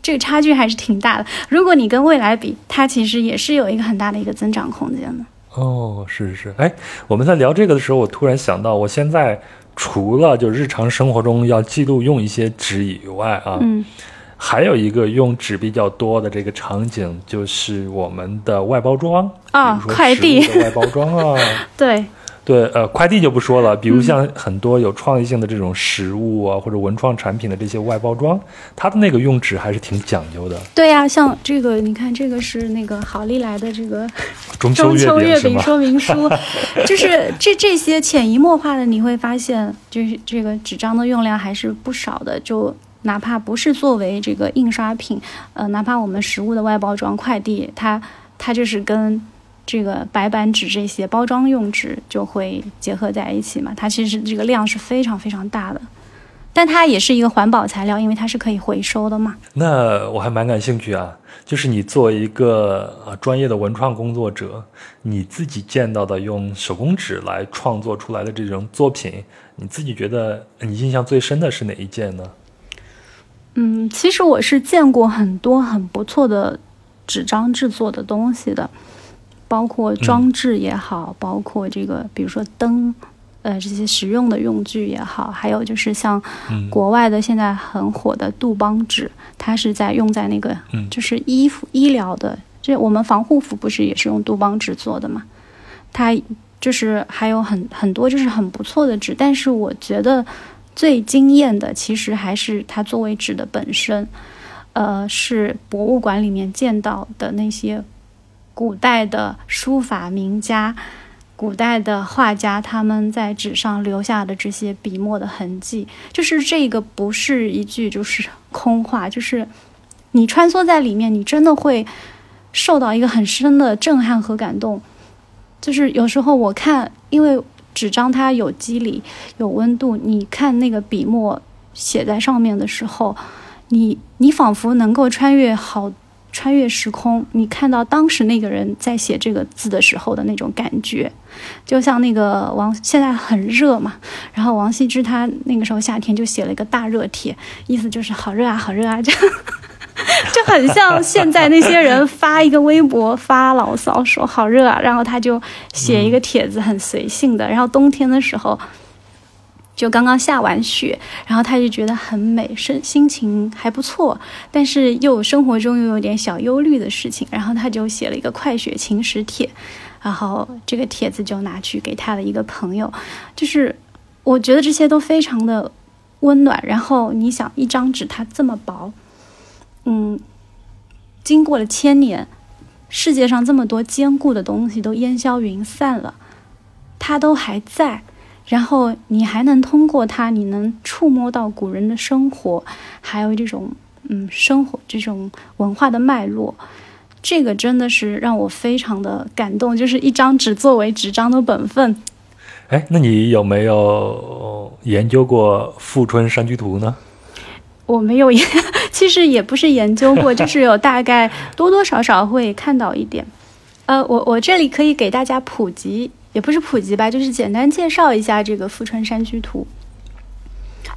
Speaker 2: 这个差距还是挺大的。如果你跟未来比，它其实也是有一个很大的一个增长空间的。
Speaker 1: 哦，是是是。哎，我们在聊这个的时候，我突然想到，我现在除了就日常生活中要记录用一些纸以外啊，
Speaker 2: 嗯，
Speaker 1: 还有一个用纸比较多的这个场景，就是我们的外包装
Speaker 2: 啊，快递
Speaker 1: 外包装啊，
Speaker 2: 对。
Speaker 1: 对，呃，快递就不说了，比如像很多有创意性的这种食物啊，或者文创产品的这些外包装，它的那个用纸还是挺讲究的。
Speaker 2: 对呀，像这个，你看这个是那个好利来的这个
Speaker 1: 中
Speaker 2: 秋
Speaker 1: 月
Speaker 2: 饼说明书，就是这这些潜移默化的，你会发现，就是这个纸张的用量还是不少的。就哪怕不是作为这个印刷品，呃，哪怕我们食物的外包装快递，它它就是跟。这个白板纸这些包装用纸就会结合在一起嘛？它其实这个量是非常非常大的，但它也是一个环保材料，因为它是可以回收的嘛。
Speaker 1: 那我还蛮感兴趣啊，就是你作为一个呃专业的文创工作者，你自己见到的用手工纸来创作出来的这种作品，你自己觉得你印象最深的是哪一件呢？
Speaker 2: 嗯，其实我是见过很多很不错的纸张制作的东西的。包括装置也好，包括这个，比如说灯，呃，这些实用的用具也好，还有就是像国外的现在很火的杜邦纸，它是在用在那个，就是衣服医疗的，这我们防护服不是也是用杜邦纸做的嘛？它就是还有很很多就是很不错的纸，但是我觉得最惊艳的其实还是它作为纸的本身，呃，是博物馆里面见到的那些。古代的书法名家、古代的画家，他们在纸上留下的这些笔墨的痕迹，就是这个不是一句就是空话，就是你穿梭在里面，你真的会受到一个很深的震撼和感动。就是有时候我看，因为纸张它有肌理、有温度，你看那个笔墨写在上面的时候，你你仿佛能够穿越好。穿越时空，你看到当时那个人在写这个字的时候的那种感觉，就像那个王现在很热嘛，然后王羲之他那个时候夏天就写了一个大热帖，意思就是好热啊，好热啊，这样。就很像现在那些人发一个微博发牢骚说好热啊，然后他就写一个帖子很随性的，然后冬天的时候就刚刚下完雪，然后他就觉得很美，心心情还不错，但是又生活中又有点小忧虑的事情，然后他就写了一个快雪晴时帖，然后这个帖子就拿去给他的一个朋友，就是我觉得这些都非常的温暖。然后你想，一张纸它这么薄，嗯，经过了千年，世界上这么多坚固的东西都烟消云散了，它都还在。然后你还能通过它，你能触摸到古人的生活，还有这种嗯生活这种文化的脉络。这个真的是让我非常的感动，就是一张纸作为纸张的本分。
Speaker 1: 哎，那你有没有研究过《富春山居图》呢？
Speaker 2: 我没有研，其实也不是研究过，就是有大概多多少少会看到一点。呃，我我这里可以给大家普及，也不是普及吧，就是简单介绍一下这个《富春山居图》。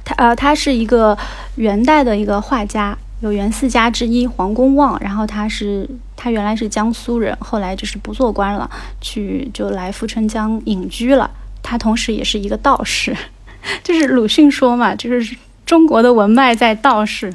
Speaker 2: 他呃，他是一个元代的一个画家。有元四家之一黄公望，然后他是他原来是江苏人，后来就是不做官了，去就来富春江隐居了。他同时也是一个道士，就是鲁迅说嘛，就是中国的文脉在道士。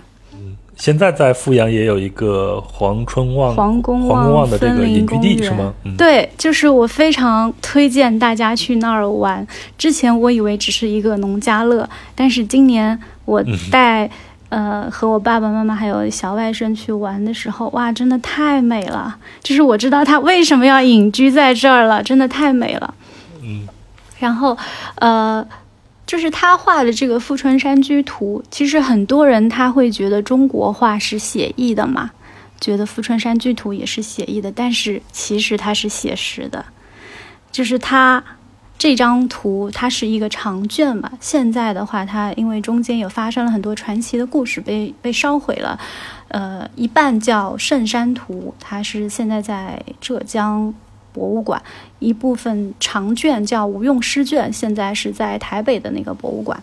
Speaker 1: 嗯，现在在富阳也有一个黄春望
Speaker 2: 黄公
Speaker 1: 望的这个隐居地是吗？
Speaker 2: 对，就是我非常推荐大家去那儿玩。之前我以为只是一个农家乐，但是今年我带。呃，和我爸爸妈妈还有小外甥去玩的时候，哇，真的太美了！就是我知道他为什么要隐居在这儿了，真的太美了。
Speaker 1: 嗯，
Speaker 2: 然后，呃，就是他画的这个《富春山居图》，其实很多人他会觉得中国画是写意的嘛，觉得《富春山居图》也是写意的，但是其实它是写实的，就是他。这张图它是一个长卷嘛，现在的话，它因为中间有发生了很多传奇的故事，被被烧毁了。呃，一半叫《圣山图》，它是现在在浙江博物馆；一部分长卷叫《无用诗卷》，现在是在台北的那个博物馆。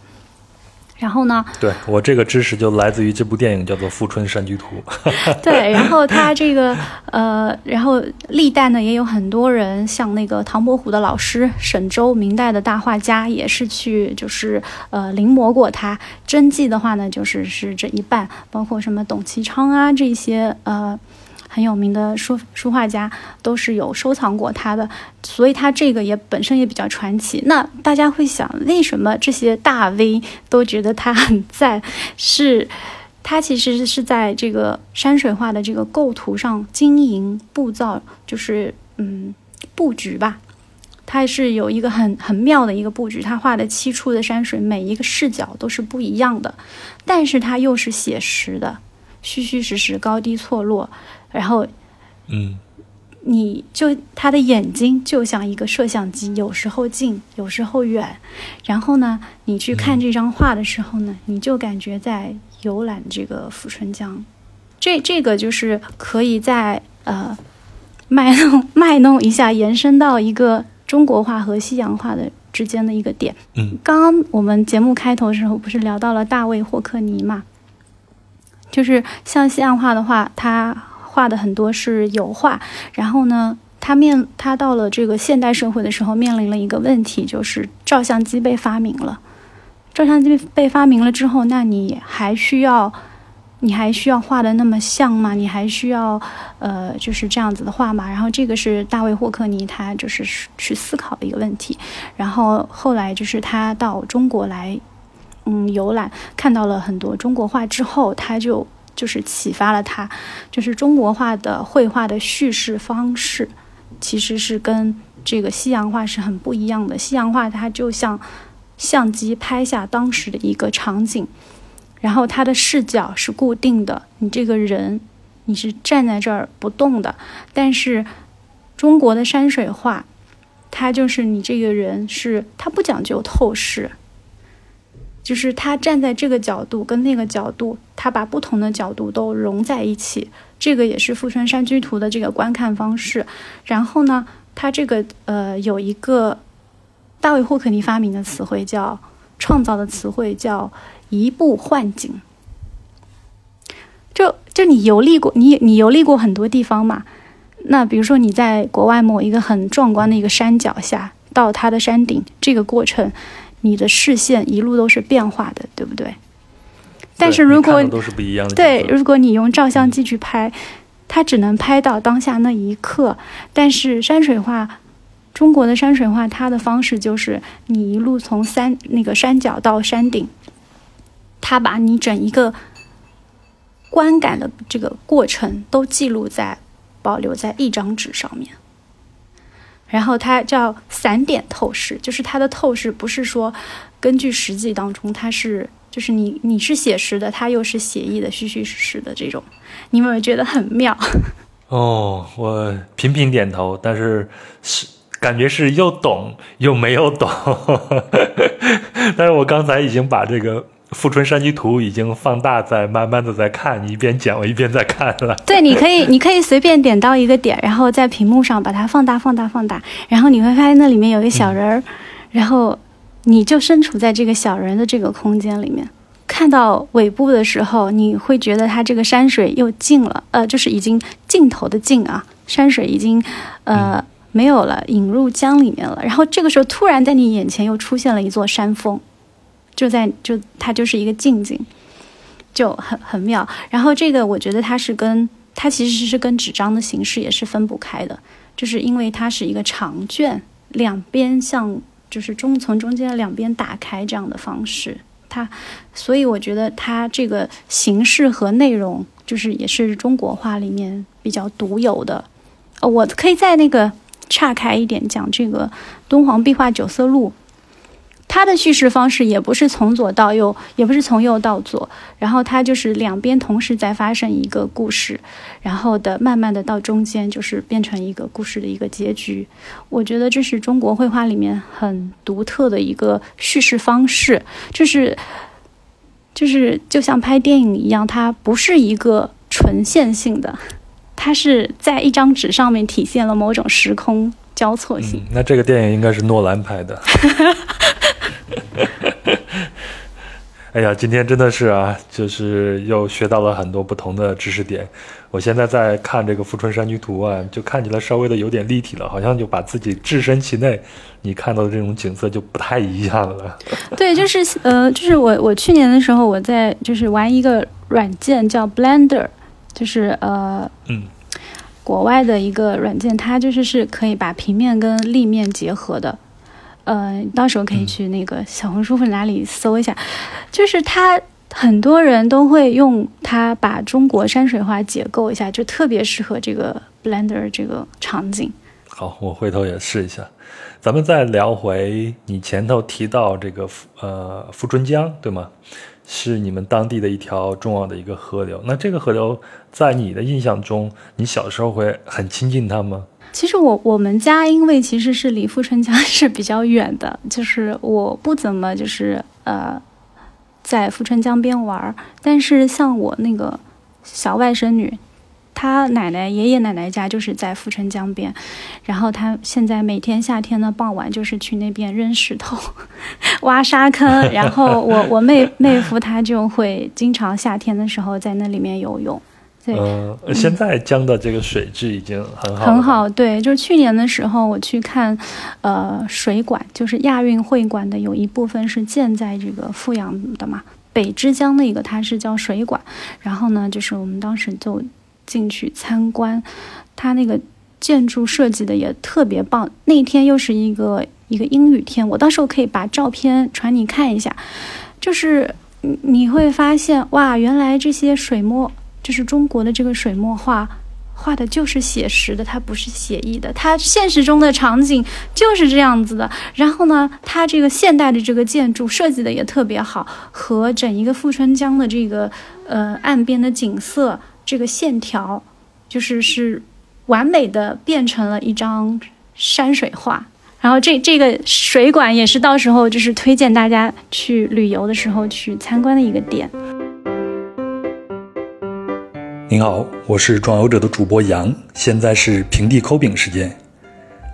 Speaker 2: 然后呢？
Speaker 1: 对我这个知识就来自于这部电影，叫做《富春山居图》。
Speaker 2: 对，然后他这个呃，然后历代呢也有很多人，像那个唐伯虎的老师沈周，明代的大画家，也是去就是呃临摹过他。真迹的话呢，就是是这一半，包括什么董其昌啊这些呃。很有名的书书画家都是有收藏过他的，所以他这个也本身也比较传奇。那大家会想，为什么这些大 V 都觉得他很赞？是，他其实是在这个山水画的这个构图上经营布造，就是嗯布局吧。他是有一个很很妙的一个布局，他画的七处的山水，每一个视角都是不一样的，但是他又是写实的，虚虚实实，高低错落。然后，
Speaker 1: 嗯，
Speaker 2: 你就他的眼睛就像一个摄像机，有时候近，有时候远。然后呢，你去看这张画的时候呢，你就感觉在游览这个富春江。这这个就是可以在呃卖弄 卖弄一下，延伸到一个中国画和西洋画的之间的一个点。
Speaker 1: 嗯，
Speaker 2: 刚刚我们节目开头的时候不是聊到了大卫霍克尼嘛？就是像西洋画的话，他。画的很多是油画，然后呢，他面他到了这个现代社会的时候，面临了一个问题，就是照相机被发明了。照相机被发明了之后，那你还需要，你还需要画的那么像吗？你还需要，呃，就是这样子的画吗？然后这个是大卫霍克尼他就是去思考的一个问题。然后后来就是他到中国来，嗯，游览，看到了很多中国画之后，他就。就是启发了他，就是中国画的绘画的叙事方式，其实是跟这个西洋画是很不一样的。西洋画它就像相机拍下当时的一个场景，然后它的视角是固定的，你这个人你是站在这儿不动的。但是中国的山水画，它就是你这个人是它不讲究透视。就是他站在这个角度跟那个角度，他把不同的角度都融在一起，这个也是《富春山居图》的这个观看方式。然后呢，他这个呃有一个大卫霍克尼发明的词汇叫创造的词汇叫移步换景。就就你游历过，你你游历过很多地方嘛？那比如说你在国外某一个很壮观的一个山脚下，到它的山顶，这个过程，你的视线一路都是变化的，对不对？但是如果
Speaker 1: 都是不一样的，
Speaker 2: 对，如果你用照相机去拍，它只能拍到当下那一刻。但是山水画，中国的山水画，它的方式就是你一路从山那个山脚到山顶，它把你整一个观感的这个过程都记录在。保留在一张纸上面，然后它叫散点透视，就是它的透视不是说根据实际当中，它是就是你你是写实的，它又是写意的，虚虚实实的这种，你有没有觉得很妙？
Speaker 1: 哦，我频频点头，但是是感觉是又懂又没有懂，但是我刚才已经把这个。富春山居图已经放大，在慢慢的在看，你一边讲我一边在看了。
Speaker 2: 对，你可以，你可以随便点到一个点，然后在屏幕上把它放大、放大、放大，然后你会发现那里面有一个小人儿，然后你就身处在这个小人的这个空间里面。看到尾部的时候，你会觉得它这个山水又近了，呃，就是已经尽头的尽啊，山水已经呃没有了，引入江里面了。然后这个时候，突然在你眼前又出现了一座山峰。就在就它就是一个静静，就很很妙。然后这个我觉得它是跟它其实是跟纸张的形式也是分不开的，就是因为它是一个长卷，两边像就是中从中间两边打开这样的方式，它所以我觉得它这个形式和内容就是也是中国画里面比较独有的。呃，我可以在那个岔开一点讲这个敦煌壁画九色鹿。它的叙事方式也不是从左到右，也不是从右到左，然后它就是两边同时在发生一个故事，然后的慢慢的到中间就是变成一个故事的一个结局。我觉得这是中国绘画里面很独特的一个叙事方式，就是就是就像拍电影一样，它不是一个纯线性的，它是在一张纸上面体现了某种时空交错性。
Speaker 1: 那这个电影应该是诺兰拍的。哎呀，今天真的是啊，就是又学到了很多不同的知识点。我现在在看这个《富春山居图》啊，就看起来稍微的有点立体了，好像就把自己置身其内，你看到的这种景色就不太一样了。
Speaker 2: 对，就是呃，就是我我去年的时候，我在就是玩一个软件叫 Blender，就是呃
Speaker 1: 嗯，
Speaker 2: 国外的一个软件，它就是是可以把平面跟立面结合的。呃，到时候可以去那个小红书或者哪里搜一下，就是它很多人都会用它把中国山水画解构一下，就特别适合这个 Blender 这个场景。
Speaker 1: 好，我回头也试一下。咱们再聊回你前头提到这个呃富春江，对吗？是你们当地的一条重要的一个河流。那这个河流在你的印象中，你小时候会很亲近它吗？
Speaker 2: 其实我我们家因为其实是离富春江是比较远的，就是我不怎么就是呃在富春江边玩儿。但是像我那个小外甥女，她奶奶爷爷奶奶家就是在富春江边，然后她现在每天夏天的傍晚就是去那边扔石头、挖沙坑，然后我我妹 妹夫他就会经常夏天的时候在那里面游泳。
Speaker 1: 嗯，现在江的这个水质已经很好，
Speaker 2: 很好。对，就是去年的时候我去看，呃，水管，就是亚运会馆的有一部分是建在这个富阳的嘛，北之江那个它是叫水管。然后呢，就是我们当时就进去参观，它那个建筑设计的也特别棒。那天又是一个一个阴雨天，我到时候可以把照片传你看一下，就是你会发现哇，原来这些水墨。就是中国的这个水墨画，画的就是写实的，它不是写意的。它现实中的场景就是这样子的。然后呢，它这个现代的这个建筑设计的也特别好，和整一个富春江的这个呃岸边的景色，这个线条，就是是完美的变成了一张山水画。然后这这个水管也是到时候就是推荐大家去旅游的时候去参观的一个点。
Speaker 1: 您好，我是壮游者的主播杨，现在是平地抠饼时间。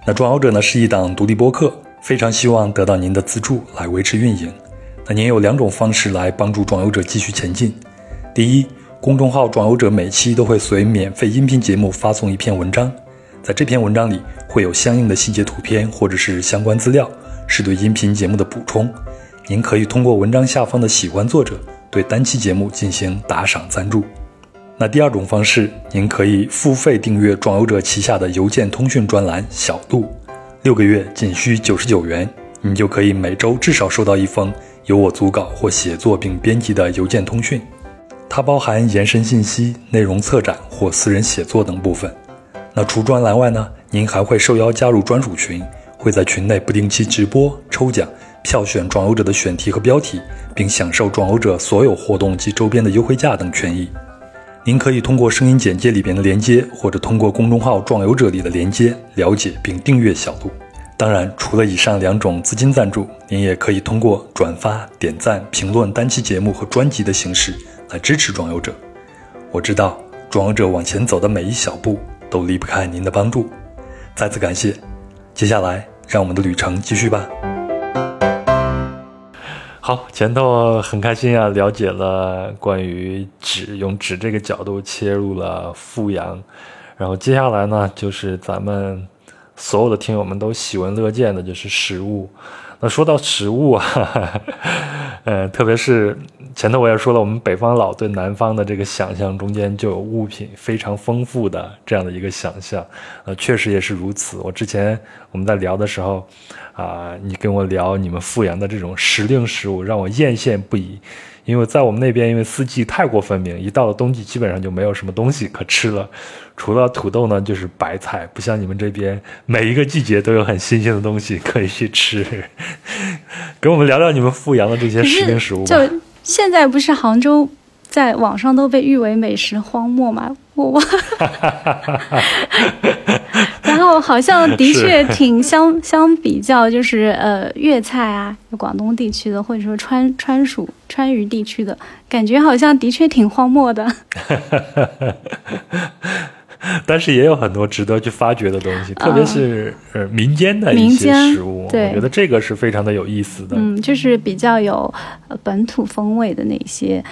Speaker 1: 那壮游者呢是一档独立播客，非常希望得到您的资助来维持运营。那您有两种方式来帮助壮游者继续前进：第一，公众号“壮游者”每期都会随免费音频节目发送一篇文章，在这篇文章里会有相应的细节图片或者是相关资料，是对音频节目的补充。您可以通过文章下方的喜欢作者对单期节目进行打赏赞助。那第二种方式，您可以付费订阅壮游者旗下的邮件通讯专栏“小度”，六个月仅需九十九元，你就可以每周至少收到一封由我组稿或写作并编辑的邮件通讯。它包含延伸信息、内容策展或私人写作等部分。那除专栏外呢？您还会受邀加入专属群，会在群内不定期直播、抽奖、票选壮游者的选题和标题，并享受壮游者所有活动及周边的优惠价等权益。您可以通过声音简介里边的连接，或者通过公众号“壮游者”里的连接了解并订阅小度。当然，除了以上两种资金赞助，您也可以通过转发、点赞、评论单期节目和专辑的形式。来支持壮游者，我知道壮游者往前走的每一小步都离不开您的帮助，再次感谢。接下来，让我们的旅程继续吧。好，前头很开心啊，了解了关于纸，用纸这个角度切入了富阳，然后接下来呢，就是咱们所有的听友们都喜闻乐见的，就是食物。那说到食物啊，呃，特别是前头我也说了，我们北方佬对南方的这个想象中间就有物品非常丰富的这样的一个想象，呃，确实也是如此。我之前我们在聊的时候，啊，你跟我聊你们阜阳的这种时令食物，让我艳羡不已。因为在我们那边，因为四季太过分明，一到了冬季，基本上就没有什么东西可吃了，除了土豆呢，就是白菜。不像你们这边，每一个季节都有很新鲜的东西可以去吃。给我们聊聊你们富阳的这些时令食物吧。
Speaker 2: 就现在不是杭州在网上都被誉为美食荒漠嘛？我，然后好像的确挺相 相比较，就是呃粤菜啊，广东地区的，或者说川川蜀川渝地区的感觉，好像的确挺荒漠的。
Speaker 1: 但是也有很多值得去发掘的东西，特别是呃民间的一些食物，我觉得这个是非常的有意思的。
Speaker 2: 嗯，就是比较有本土风味的那些。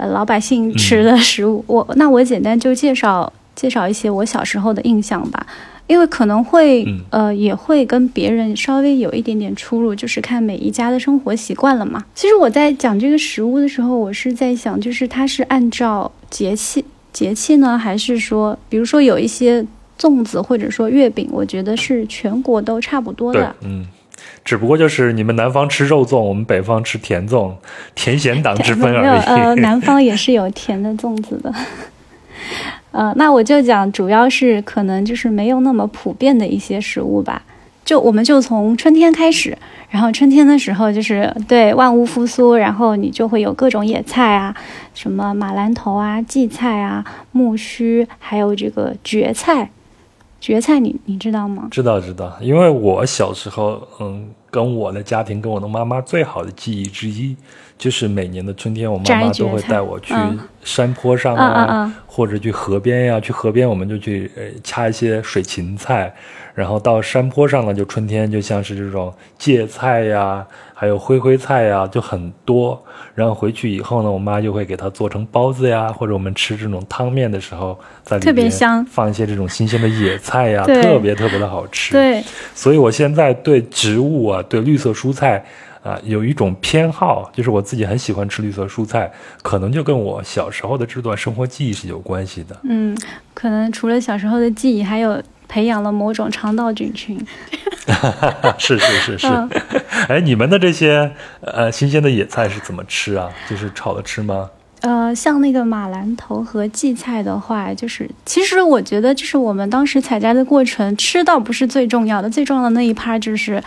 Speaker 2: 呃，老百姓吃的食物，我那我简单就介绍介绍一些我小时候的印象吧，因为可能会呃也会跟别人稍微有一点点出入，就是看每一家的生活习惯了嘛。其实我在讲这个食物的时候，我是在想，就是它是按照节气节气呢，还是说，比如说有一些粽子或者说月饼，我觉得是全国都差不多的，
Speaker 1: 嗯。只不过就是你们南方吃肉粽，我们北方吃甜粽，甜咸党之分而已。
Speaker 2: 呃，南方也是有甜的粽子的。呃，那我就讲，主要是可能就是没有那么普遍的一些食物吧。就我们就从春天开始，然后春天的时候就是对万物复苏，然后你就会有各种野菜啊，什么马兰头啊、荠菜啊、木须，还有这个蕨菜。蕨菜，你你知道吗？
Speaker 1: 知道知道，因为我小时候，嗯，跟我的家庭，跟我的妈妈最好的记忆之一，就是每年的春天，我妈妈都会带我去山坡上啊，或者去河边呀，去河边我们就去呃掐一些水芹菜。然后到山坡上呢，就春天就像是这种芥菜呀，还有灰灰菜呀，就很多。然后回去以后呢，我妈就会给它做成包子呀，或者我们吃这种汤面的时候，在里面放一些这种新鲜的野菜呀，特别特别的好吃。
Speaker 2: 对，
Speaker 1: 所以我现在对植物啊，对绿色蔬菜啊，有一种偏好，就是我自己很喜欢吃绿色蔬菜，可能就跟我小时候的这段生活记忆是有关系的。
Speaker 2: 嗯，可能除了小时候的记忆，还有。培养了某种肠道菌群，
Speaker 1: 是是是是，哎，你们的这些呃新鲜的野菜是怎么吃啊？就是炒着吃吗？
Speaker 2: 呃，像那个马兰头和荠菜的话，就是其实我觉得，就是我们当时采摘的过程，吃倒不是最重要的，最重要的那一趴就是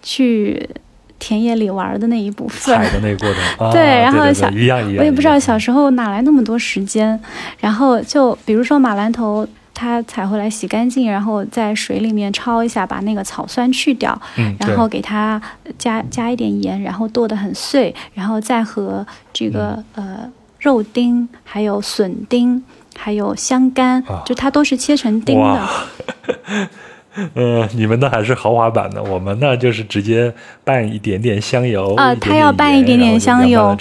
Speaker 2: 去田野里玩的那一部分，
Speaker 1: 采的那个过程。
Speaker 2: 对，
Speaker 1: 然
Speaker 2: 后小
Speaker 1: 一样一样，
Speaker 2: 我也不知道小时候哪来那么多时间，然后就比如说马兰头。它采回来洗干净，然后在水里面焯一下，把那个草酸去掉，然后给它加加一点盐，然后剁得很碎，然后再和这个呃肉丁、还有笋丁、还有香干，就它都是切成丁的。
Speaker 1: 嗯，你们那还是豪华版的，我们那就是直接拌一点点香油
Speaker 2: 啊，它要拌一点点香油，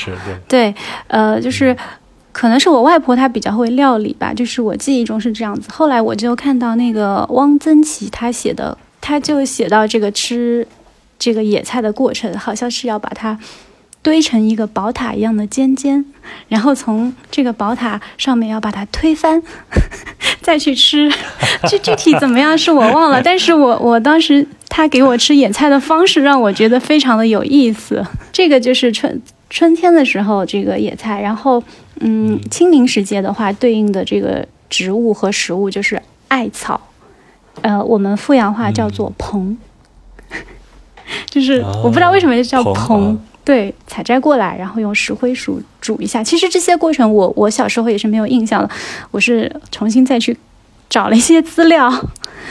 Speaker 2: 对，呃，就是。可能是我外婆她比较会料理吧，就是我记忆中是这样子。后来我就看到那个汪曾祺他写的，他就写到这个吃这个野菜的过程，好像是要把它。堆成一个宝塔一样的尖尖，然后从这个宝塔上面要把它推翻，再去吃。具具体怎么样是我忘了，但是我我当时他给我吃野菜的方式让我觉得非常的有意思。这个就是春春天的时候这个野菜，然后嗯，清明时节的话，对应的这个植物和食物就是艾草，呃，我们阜阳话叫做蓬，就是我不知道为什么叫蓬。对，采摘过来，然后用石灰水煮一下。其实这些过程，我我小时候也是没有印象的。我是重新再去找了一些资料，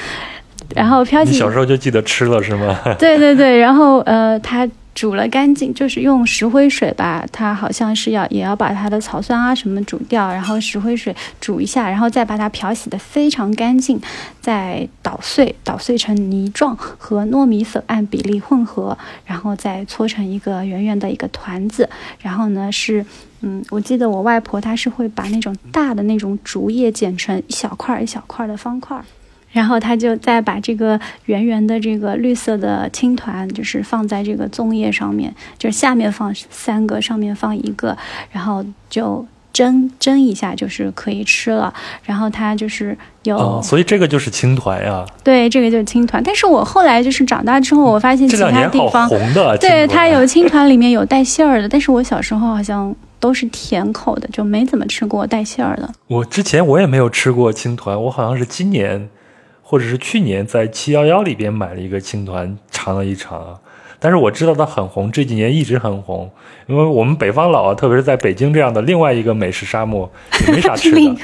Speaker 2: 然后飘起。
Speaker 1: 你小时候就记得吃了是吗？
Speaker 2: 对对对，然后呃，它。煮了干净，就是用石灰水吧，它好像是要也要把它的草酸啊什么煮掉，然后石灰水煮一下，然后再把它漂洗的非常干净，再捣碎，捣碎成泥状，和糯米粉按比例混合，然后再搓成一个圆圆的一个团子。然后呢是，嗯，我记得我外婆她是会把那种大的那种竹叶剪成一小块一小块的方块。然后他就再把这个圆圆的这个绿色的青团，就是放在这个粽叶上面，就是下面放三个，上面放一个，然后就蒸蒸一下，就是可以吃了。然后它就是有，
Speaker 1: 所以这个就是青团呀。
Speaker 2: 对，这个就是青团。但是我后来就是长大之后，我发现其他地方
Speaker 1: 红的，
Speaker 2: 对，它有青团里面有带馅儿的，但是我小时候好像都是甜口的，就没怎么吃过带馅儿的。
Speaker 1: 我之前我也没有吃过青团，我好像是今年。或者是去年在七幺幺里边买了一个青团尝了一尝，但是我知道它很红，这几年一直很红，因为我们北方佬啊，特别是在北京这样的另外一个美食沙漠，没啥吃的。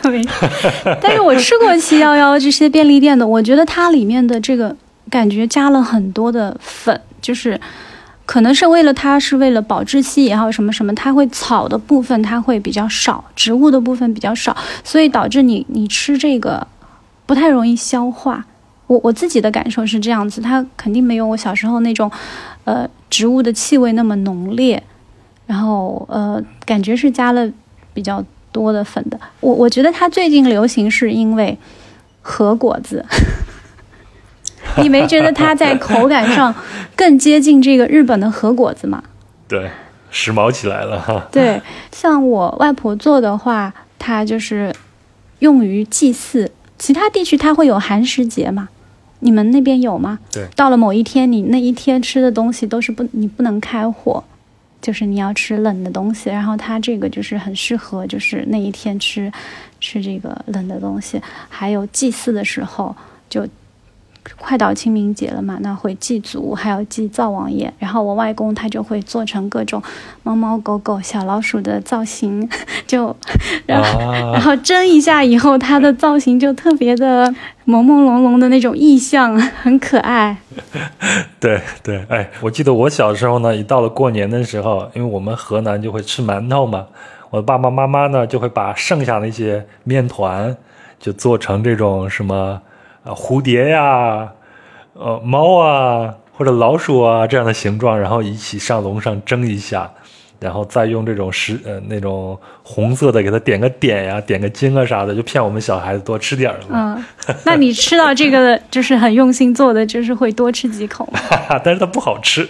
Speaker 2: 但是我吃过七幺幺这些便利店的，我觉得它里面的这个感觉加了很多的粉，就是可能是为了它是为了保质期也好什么什么，它会草的部分它会比较少，植物的部分比较少，所以导致你你吃这个。不太容易消化，我我自己的感受是这样子，它肯定没有我小时候那种，呃，植物的气味那么浓烈，然后呃，感觉是加了比较多的粉的。我我觉得它最近流行是因为核果子，你没觉得它在口感上更接近这个日本的核果子吗？
Speaker 1: 对，时髦起来了哈。
Speaker 2: 对，像我外婆做的话，它就是用于祭祀。其他地区它会有寒食节嘛？你们那边有吗？
Speaker 1: 对，
Speaker 2: 到了某一天，你那一天吃的东西都是不，你不能开火，就是你要吃冷的东西。然后它这个就是很适合，就是那一天吃，吃这个冷的东西。还有祭祀的时候就。快到清明节了嘛，那会祭祖，还有祭灶王爷。然后我外公他就会做成各种猫猫狗狗、小老鼠的造型，就 然后然后蒸一下以后，它的造型就特别的朦朦胧胧的那种意象，很可爱。
Speaker 1: 对对，哎，我记得我小时候呢，一到了过年的时候，因为我们河南就会吃馒头嘛，我的爸爸妈妈呢就会把剩下那些面团就做成这种什么。啊，蝴蝶呀，呃，猫啊，或者老鼠啊这样的形状，然后一起上笼上蒸一下，然后再用这种石呃那种红色的给它点个点呀，点个金啊啥的，就骗我们小孩子多吃点儿
Speaker 2: 嘛。嗯，那你吃到这个 就是很用心做的，就是会多吃几口。
Speaker 1: 但是它不好吃，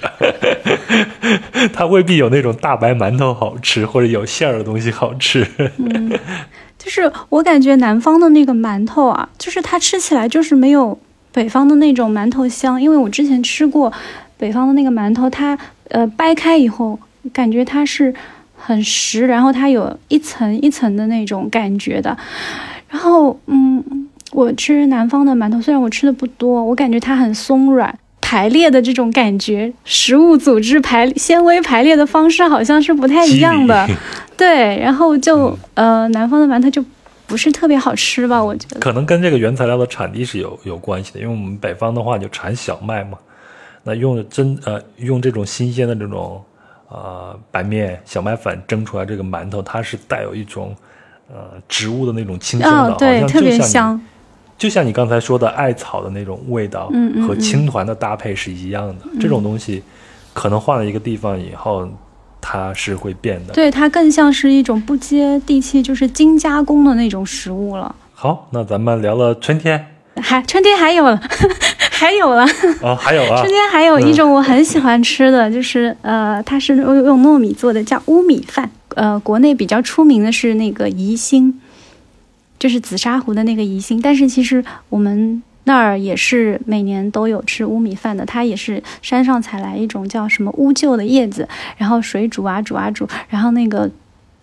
Speaker 1: 它未必有那种大白馒头好吃，或者有馅儿的东西好吃。
Speaker 2: 嗯。就是我感觉南方的那个馒头啊，就是它吃起来就是没有北方的那种馒头香。因为我之前吃过北方的那个馒头，它呃掰开以后，感觉它是很实，然后它有一层一层的那种感觉的。然后嗯，我吃南方的馒头，虽然我吃的不多，我感觉它很松软。排列的这种感觉，食物组织排纤维排列的方式好像是不太一样的，对，然后就呃，南方的馒头就不是特别好吃吧？我觉得
Speaker 1: 可能跟这个原材料的产地是有有关系的，因为我们北方的话就产小麦嘛，那用真呃用这种新鲜的这种呃白面小麦粉蒸出来这个馒头，它是带有一种呃植物的那种清香的，
Speaker 2: 对，特别香。
Speaker 1: 就像你刚才说的艾草的那种味道，和青团的搭配是一样的。这种东西，可能换了一个地方以后，它是会变的。
Speaker 2: 对，它更像是一种不接地气，就是精加工的那种食物了。
Speaker 1: 好，那咱们聊了春天，
Speaker 2: 还春天还有了，还有了
Speaker 1: 啊，还有啊，
Speaker 2: 中间还有一种我很喜欢吃的，就是呃，它是用用糯米做的，叫乌米饭。呃，国内比较出名的是那个宜兴，就是紫砂壶的那个宜兴，但是其实我们。那儿也是每年都有吃乌米饭的，它也是山上采来一种叫什么乌桕的叶子，然后水煮啊煮啊煮，然后那个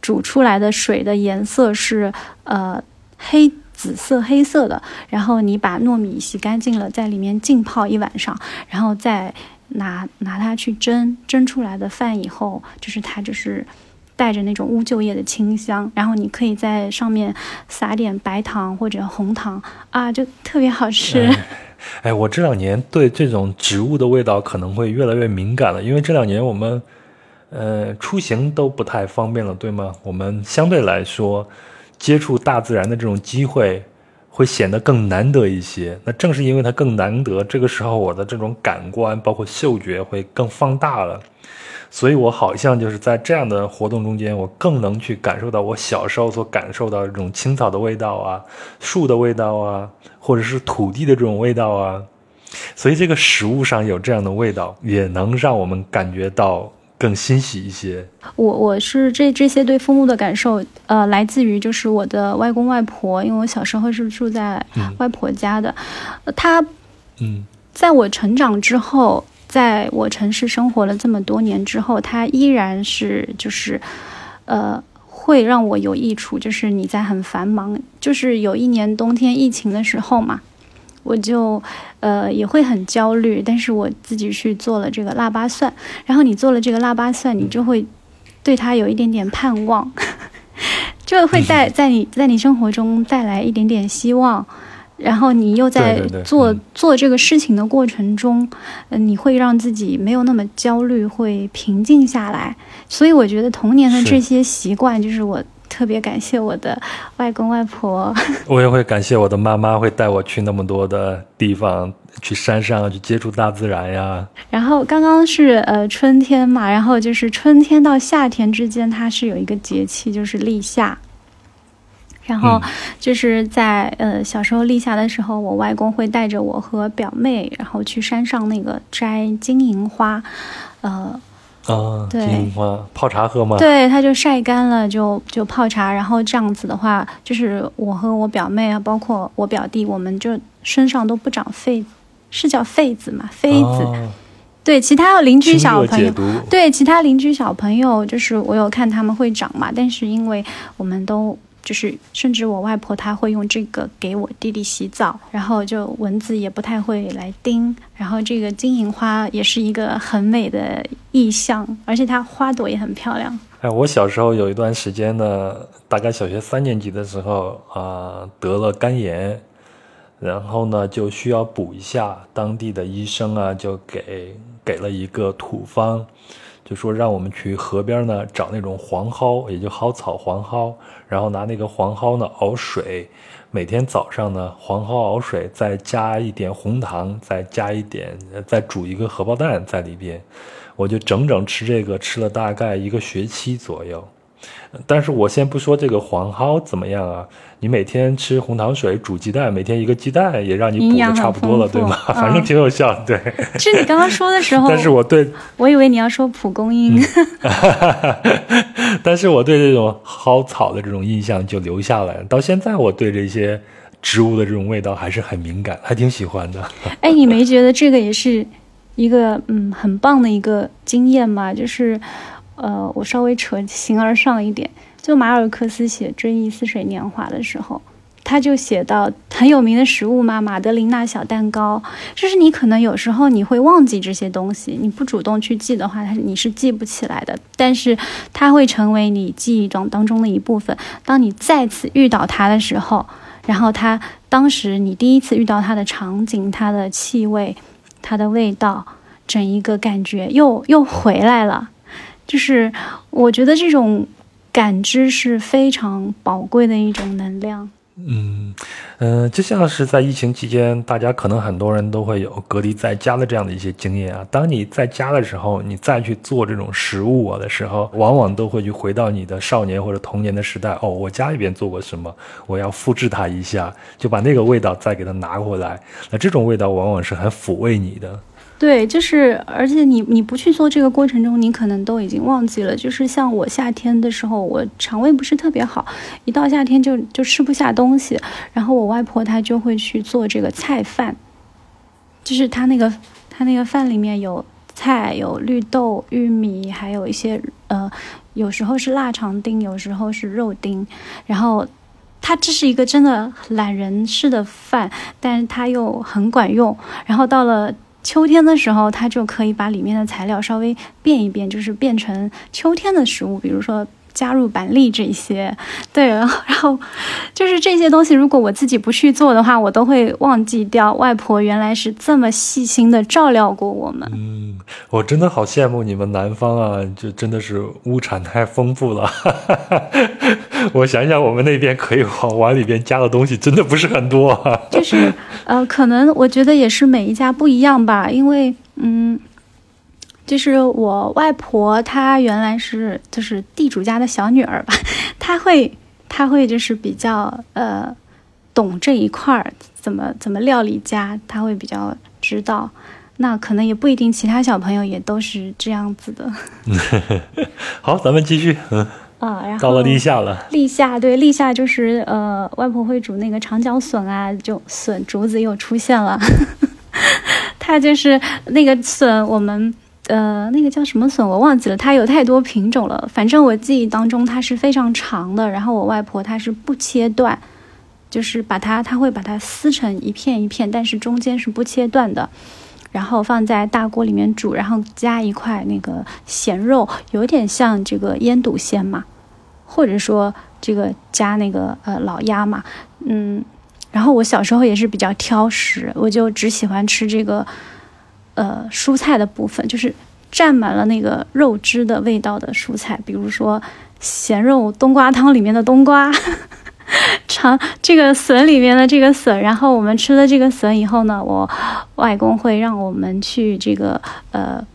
Speaker 2: 煮出来的水的颜色是呃黑紫色黑色的，然后你把糯米洗干净了，在里面浸泡一晚上，然后再拿拿它去蒸，蒸出来的饭以后，就是它就是。带着那种乌桕叶的清香，然后你可以在上面撒点白糖或者红糖啊，就特别好吃。
Speaker 1: 哎，我这两年对这种植物的味道可能会越来越敏感了，因为这两年我们呃出行都不太方便了，对吗？我们相对来说接触大自然的这种机会会显得更难得一些。那正是因为它更难得，这个时候我的这种感官包括嗅觉会更放大了。所以，我好像就是在这样的活动中间，我更能去感受到我小时候所感受到这种青草的味道啊，树的味道啊，或者是土地的这种味道啊。所以，这个食物上有这样的味道，也能让我们感觉到更欣喜一些。
Speaker 2: 我我是这这些对风物的感受，呃，来自于就是我的外公外婆，因为我小时候是住在外婆家的，他，
Speaker 1: 嗯，
Speaker 2: 在我成长之后。在我城市生活了这么多年之后，他依然是就是，呃，会让我有益处。就是你在很繁忙，就是有一年冬天疫情的时候嘛，我就呃也会很焦虑。但是我自己去做了这个腊八蒜，然后你做了这个腊八蒜，你就会对它有一点点盼望，就会带在你在你生活中带来一点点希望。然后你又在做做这个事情的过程中，嗯，你会让自己没有那么焦虑，会平静下来。所以我觉得童年的这些习惯，就是我特别感谢我的外公外婆。
Speaker 1: 我也会感谢我的妈妈，会带我去那么多的地方，去山上去接触大自然呀。
Speaker 2: 然后刚刚是呃春天嘛，然后就是春天到夏天之间，它是有一个节气，就是立夏。然后就是在呃小时候立夏的时候，我外公会带着我和表妹，然后去山上那个摘金银花，呃，
Speaker 1: 啊，金花泡茶喝吗？
Speaker 2: 对，它就晒干了就就泡茶，然后这样子的话，就是我和我表妹啊，包括我表弟，我们就身上都不长痱，是叫痱子吗？痱子，对，其他邻居小朋友，对，其他邻居小朋友，就是我有看他们会长嘛，但是因为我们都。就是，甚至我外婆她会用这个给我弟弟洗澡，然后就蚊子也不太会来叮。然后这个金银花也是一个很美的意象，而且它花朵也很漂亮。
Speaker 1: 哎，我小时候有一段时间呢，大概小学三年级的时候啊，得了肝炎，然后呢就需要补一下。当地的医生啊，就给给了一个土方。就说让我们去河边呢找那种黄蒿，也就蒿草黄蒿，然后拿那个黄蒿呢熬水，每天早上呢黄蒿熬水，再加一点红糖，再加一点，再煮一个荷包蛋在里边，我就整整吃这个吃了大概一个学期左右。但是我先不说这个黄蒿怎么样啊，你每天吃红糖水煮鸡蛋，每天一个鸡蛋也让你补的差不多了，对吗？反正挺有效，对。
Speaker 2: 是你刚刚说的时候，
Speaker 1: 但是我对，
Speaker 2: 我以为你要说蒲公英，
Speaker 1: 但是我对这种蒿草的这种印象就留下来了。到现在，我对这些植物的这种味道还是很敏感，还挺喜欢的。
Speaker 2: 哎，你没觉得这个也是一个嗯很棒的一个经验吗？就是。呃，我稍微扯形而上一点，就马尔克斯写《追忆似水年华》的时候，他就写到很有名的食物嘛，马德琳娜小蛋糕。就是你可能有时候你会忘记这些东西，你不主动去记的话，它你是记不起来的。但是它会成为你记忆中当中的一部分。当你再次遇到它的时候，然后它当时你第一次遇到它的场景、它的气味、它的味道，整一个感觉又又回来了。就是我觉得这种感知是非常宝贵的一种能量。
Speaker 1: 嗯，嗯，就像是在疫情期间，大家可能很多人都会有隔离在家的这样的一些经验啊。当你在家的时候，你再去做这种食物啊的时候，往往都会去回到你的少年或者童年的时代。哦，我家里边做过什么，我要复制它一下，就把那个味道再给它拿回来。那这种味道往往是很抚慰你的。
Speaker 2: 对，就是，而且你你不去做这个过程中，你可能都已经忘记了。就是像我夏天的时候，我肠胃不是特别好，一到夏天就就吃不下东西。然后我外婆她就会去做这个菜饭，就是她那个她那个饭里面有菜，有绿豆、玉米，还有一些呃，有时候是腊肠丁，有时候是肉丁。然后它这是一个真的懒人式的饭，但是它又很管用。然后到了。秋天的时候，它就可以把里面的材料稍微变一变，就是变成秋天的食物，比如说加入板栗这些。对，然后就是这些东西，如果我自己不去做的话，我都会忘记掉。外婆原来是这么细心的照料过我们。
Speaker 1: 嗯，我真的好羡慕你们南方啊，就真的是物产太丰富了。我想想，我们那边可以往碗里边加的东西真的不是很多。
Speaker 2: 就是，呃，可能我觉得也是每一家不一样吧。因为，嗯，就是我外婆她原来是就是地主家的小女儿吧，她会她会就是比较呃懂这一块儿怎么怎么料理家，她会比较知道。那可能也不一定，其他小朋友也都是这样子的。
Speaker 1: 好，咱们继续。嗯。
Speaker 2: 啊，然后
Speaker 1: 到了立夏了。
Speaker 2: 立夏，对，立夏就是呃，外婆会煮那个长角笋啊，就笋竹子又出现了。它就是那个笋，我们呃，那个叫什么笋我忘记了，它有太多品种了。反正我记忆当中它是非常长的，然后我外婆她是不切断，就是把它，她会把它撕成一片一片，但是中间是不切断的。然后放在大锅里面煮，然后加一块那个咸肉，有点像这个腌笃鲜嘛，或者说这个加那个呃老鸭嘛，嗯，然后我小时候也是比较挑食，我就只喜欢吃这个呃蔬菜的部分，就是蘸满了那个肉汁的味道的蔬菜，比如说咸肉冬瓜汤里面的冬瓜。尝这个笋里面的这个笋，然后我们吃了这个笋以后呢，我外公会让我们去这个呃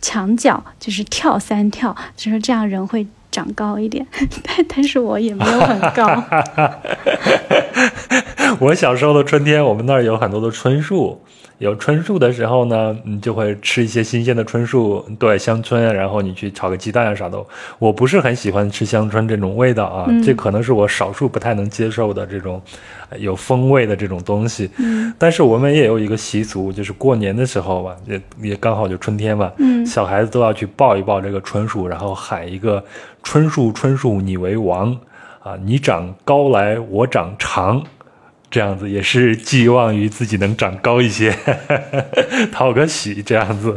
Speaker 2: 墙角，就是跳三跳，就是这样人会长高一点。但但是我也没有很高。
Speaker 1: 我小时候的春天，我们那儿有很多的椿树。有椿树的时候呢，你就会吃一些新鲜的椿树，对香椿，然后你去炒个鸡蛋啊啥的。我不是很喜欢吃香椿这种味道啊，这可能是我少数不太能接受的这种有风味的这种东西。
Speaker 2: 嗯，
Speaker 1: 但是我们也有一个习俗，就是过年的时候吧，也也刚好就春天嘛，
Speaker 2: 嗯，
Speaker 1: 小孩子都要去抱一抱这个椿树，然后喊一个“椿树椿树你为王”，啊，你长高来我长长。这样子也是寄望于自己能长高一些，讨个喜这样子。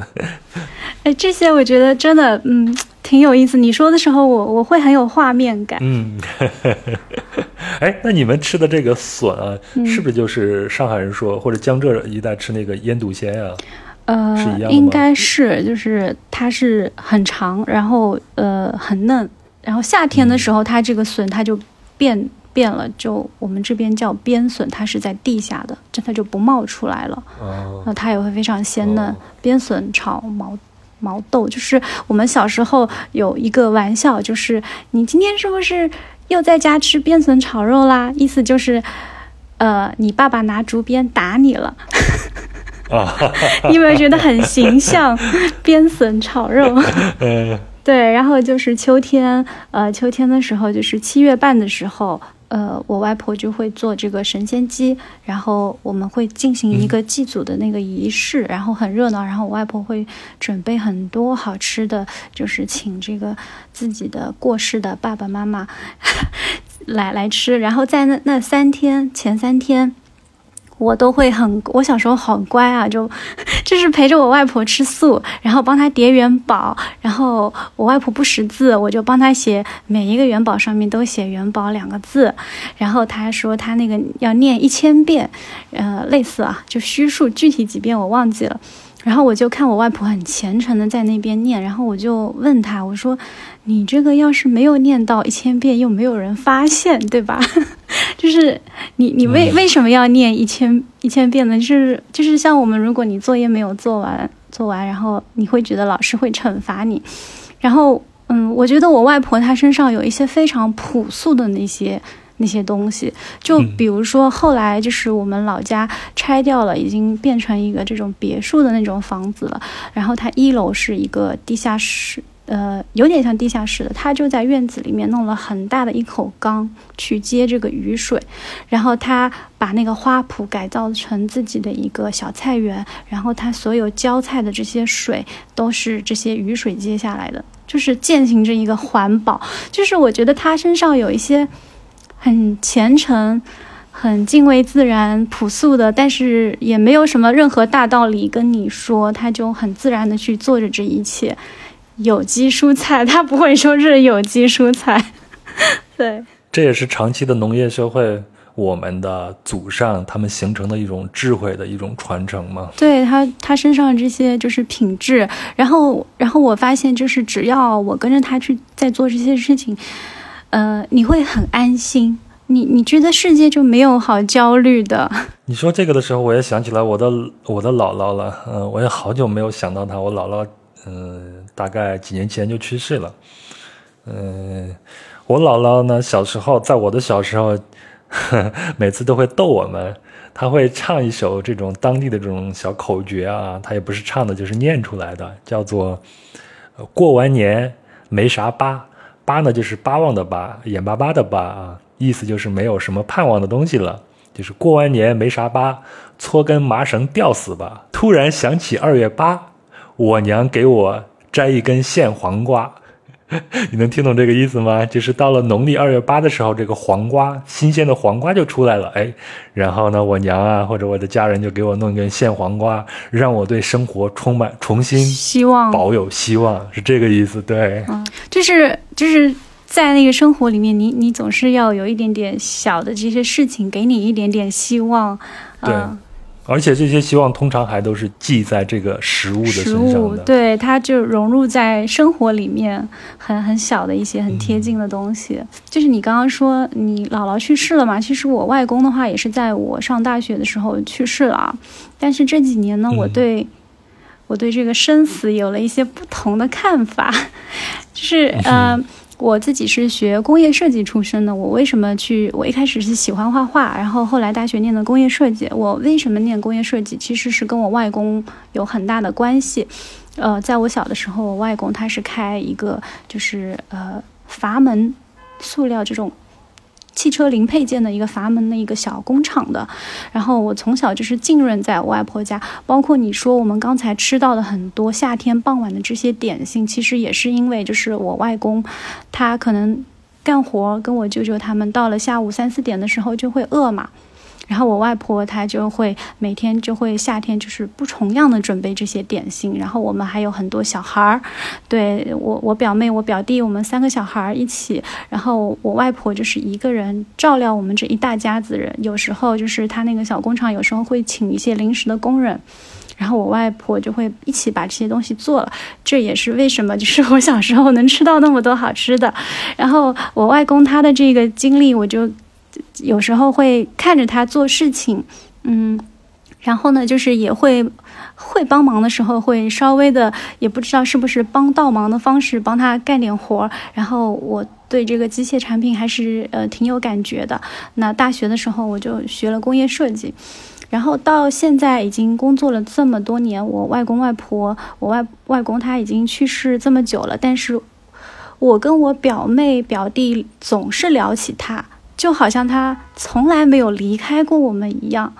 Speaker 2: 哎，这些我觉得真的，嗯，挺有意思。你说的时候，我我会很有画面感。
Speaker 1: 嗯，哎，那你们吃的这个笋啊，是不是就是上海人说或者江浙一带吃那个腌笃鲜呀？
Speaker 2: 呃，
Speaker 1: 是一样
Speaker 2: 应该是，就是它是很长，然后呃很嫩，然后夏天的时候，它这个笋它就变。变了，就我们这边叫边笋，它是在地下的，真的就不冒出来了。那它也会非常鲜嫩。边笋炒毛毛豆，就是我们小时候有一个玩笑，就是你今天是不是又在家吃边笋炒肉啦？意思就是，呃，你爸爸拿竹鞭打你了。
Speaker 1: 啊，
Speaker 2: 你有没有觉得很形象？边笋炒肉。
Speaker 1: 嗯，
Speaker 2: 对。然后就是秋天，呃，秋天的时候，就是七月半的时候。呃，我外婆就会做这个神仙鸡，然后我们会进行一个祭祖的那个仪式，然后很热闹。然后我外婆会准备很多好吃的，就是请这个自己的过世的爸爸妈妈 来来吃。然后在那那三天前三天。我都会很，我小时候好乖啊，就 就是陪着我外婆吃素，然后帮她叠元宝，然后我外婆不识字，我就帮她写每一个元宝上面都写元宝两个字，然后她说她那个要念一千遍，呃，类似啊，就虚数，具体几遍我忘记了。然后我就看我外婆很虔诚的在那边念，然后我就问她，我说：“你这个要是没有念到一千遍，又没有人发现，对吧？” 就是你你为为什么要念一千一千遍呢？就是就是像我们，如果你作业没有做完做完，然后你会觉得老师会惩罚你，然后嗯，我觉得我外婆她身上有一些非常朴素的那些。那些东西，就比如说后来就是我们老家拆掉了，已经变成一个这种别墅的那种房子了。然后它一楼是一个地下室，呃，有点像地下室的。他就在院子里面弄了很大的一口缸去接这个雨水，然后他把那个花圃改造成自己的一个小菜园，然后他所有浇菜的这些水都是这些雨水接下来的，就是践行着一个环保。就是我觉得他身上有一些。很虔诚，很敬畏自然、朴素的，但是也没有什么任何大道理跟你说，他就很自然的去做着这一切。有机蔬菜，他不会说是有机蔬菜，对。
Speaker 1: 这也是长期的农业社会，我们的祖上他们形成的一种智慧的一种传承嘛？
Speaker 2: 对他，他身上这些就是品质，然后，然后我发现，就是只要我跟着他去在做这些事情。呃，你会很安心，你你觉得世界就没有好焦虑的。
Speaker 1: 你说这个的时候，我也想起来我的我的姥姥了。嗯，我也好久没有想到她。我姥姥，嗯，大概几年前就去世了。嗯，我姥姥呢，小时候在我的小时候，每次都会逗我们，她会唱一首这种当地的这种小口诀啊，她也不是唱的，就是念出来的，叫做“过完年没啥疤”。巴呢，就是巴望的巴，眼巴巴的巴啊，意思就是没有什么盼望的东西了，就是过完年没啥疤，搓根麻绳吊死吧。突然想起二月八，我娘给我摘一根线黄瓜。你能听懂这个意思吗？就是到了农历二月八的时候，这个黄瓜新鲜的黄瓜就出来了，哎，然后呢，我娘啊或者我的家人就给我弄一根鲜黄瓜，让我对生活充满重新
Speaker 2: 希望，
Speaker 1: 保有希望，是这个意思，对，
Speaker 2: 嗯，就是就是在那个生活里面，你你总是要有一点点小的这些事情，给你一点点希望，
Speaker 1: 对。而且这些希望通常还都是记在这个食物的身上的，
Speaker 2: 对，它就融入在生活里面，很很小的一些很贴近的东西。就是你刚刚说你姥姥去世了嘛？其实我外公的话也是在我上大学的时候去世了，但是这几年呢，我对我对这个生死有了一些不同的看法，就是呃。我自己是学工业设计出身的，我为什么去？我一开始是喜欢画画，然后后来大学念的工业设计。我为什么念工业设计？其实是跟我外公有很大的关系。呃，在我小的时候，我外公他是开一个就是呃阀门塑料这种。汽车零配件的一个阀门的一个小工厂的，然后我从小就是浸润在我外婆家，包括你说我们刚才吃到的很多夏天傍晚的这些点心，其实也是因为就是我外公，他可能干活跟我舅舅他们到了下午三四点的时候就会饿嘛。然后我外婆她就会每天就会夏天就是不重样的准备这些点心，然后我们还有很多小孩儿，对我我表妹我表弟我们三个小孩儿一起，然后我外婆就是一个人照料我们这一大家子人，有时候就是她那个小工厂有时候会请一些临时的工人，然后我外婆就会一起把这些东西做了，这也是为什么就是我小时候能吃到那么多好吃的，然后我外公他的这个经历我就。有时候会看着他做事情，嗯，然后呢，就是也会会帮忙的时候，会稍微的，也不知道是不是帮倒忙的方式，帮他干点活儿。然后我对这个机械产品还是呃挺有感觉的。那大学的时候我就学了工业设计，然后到现在已经工作了这么多年。我外公外婆，我外外公他已经去世这么久了，但是我跟我表妹表弟总是聊起他。就好像他从来没有离开过我们一样，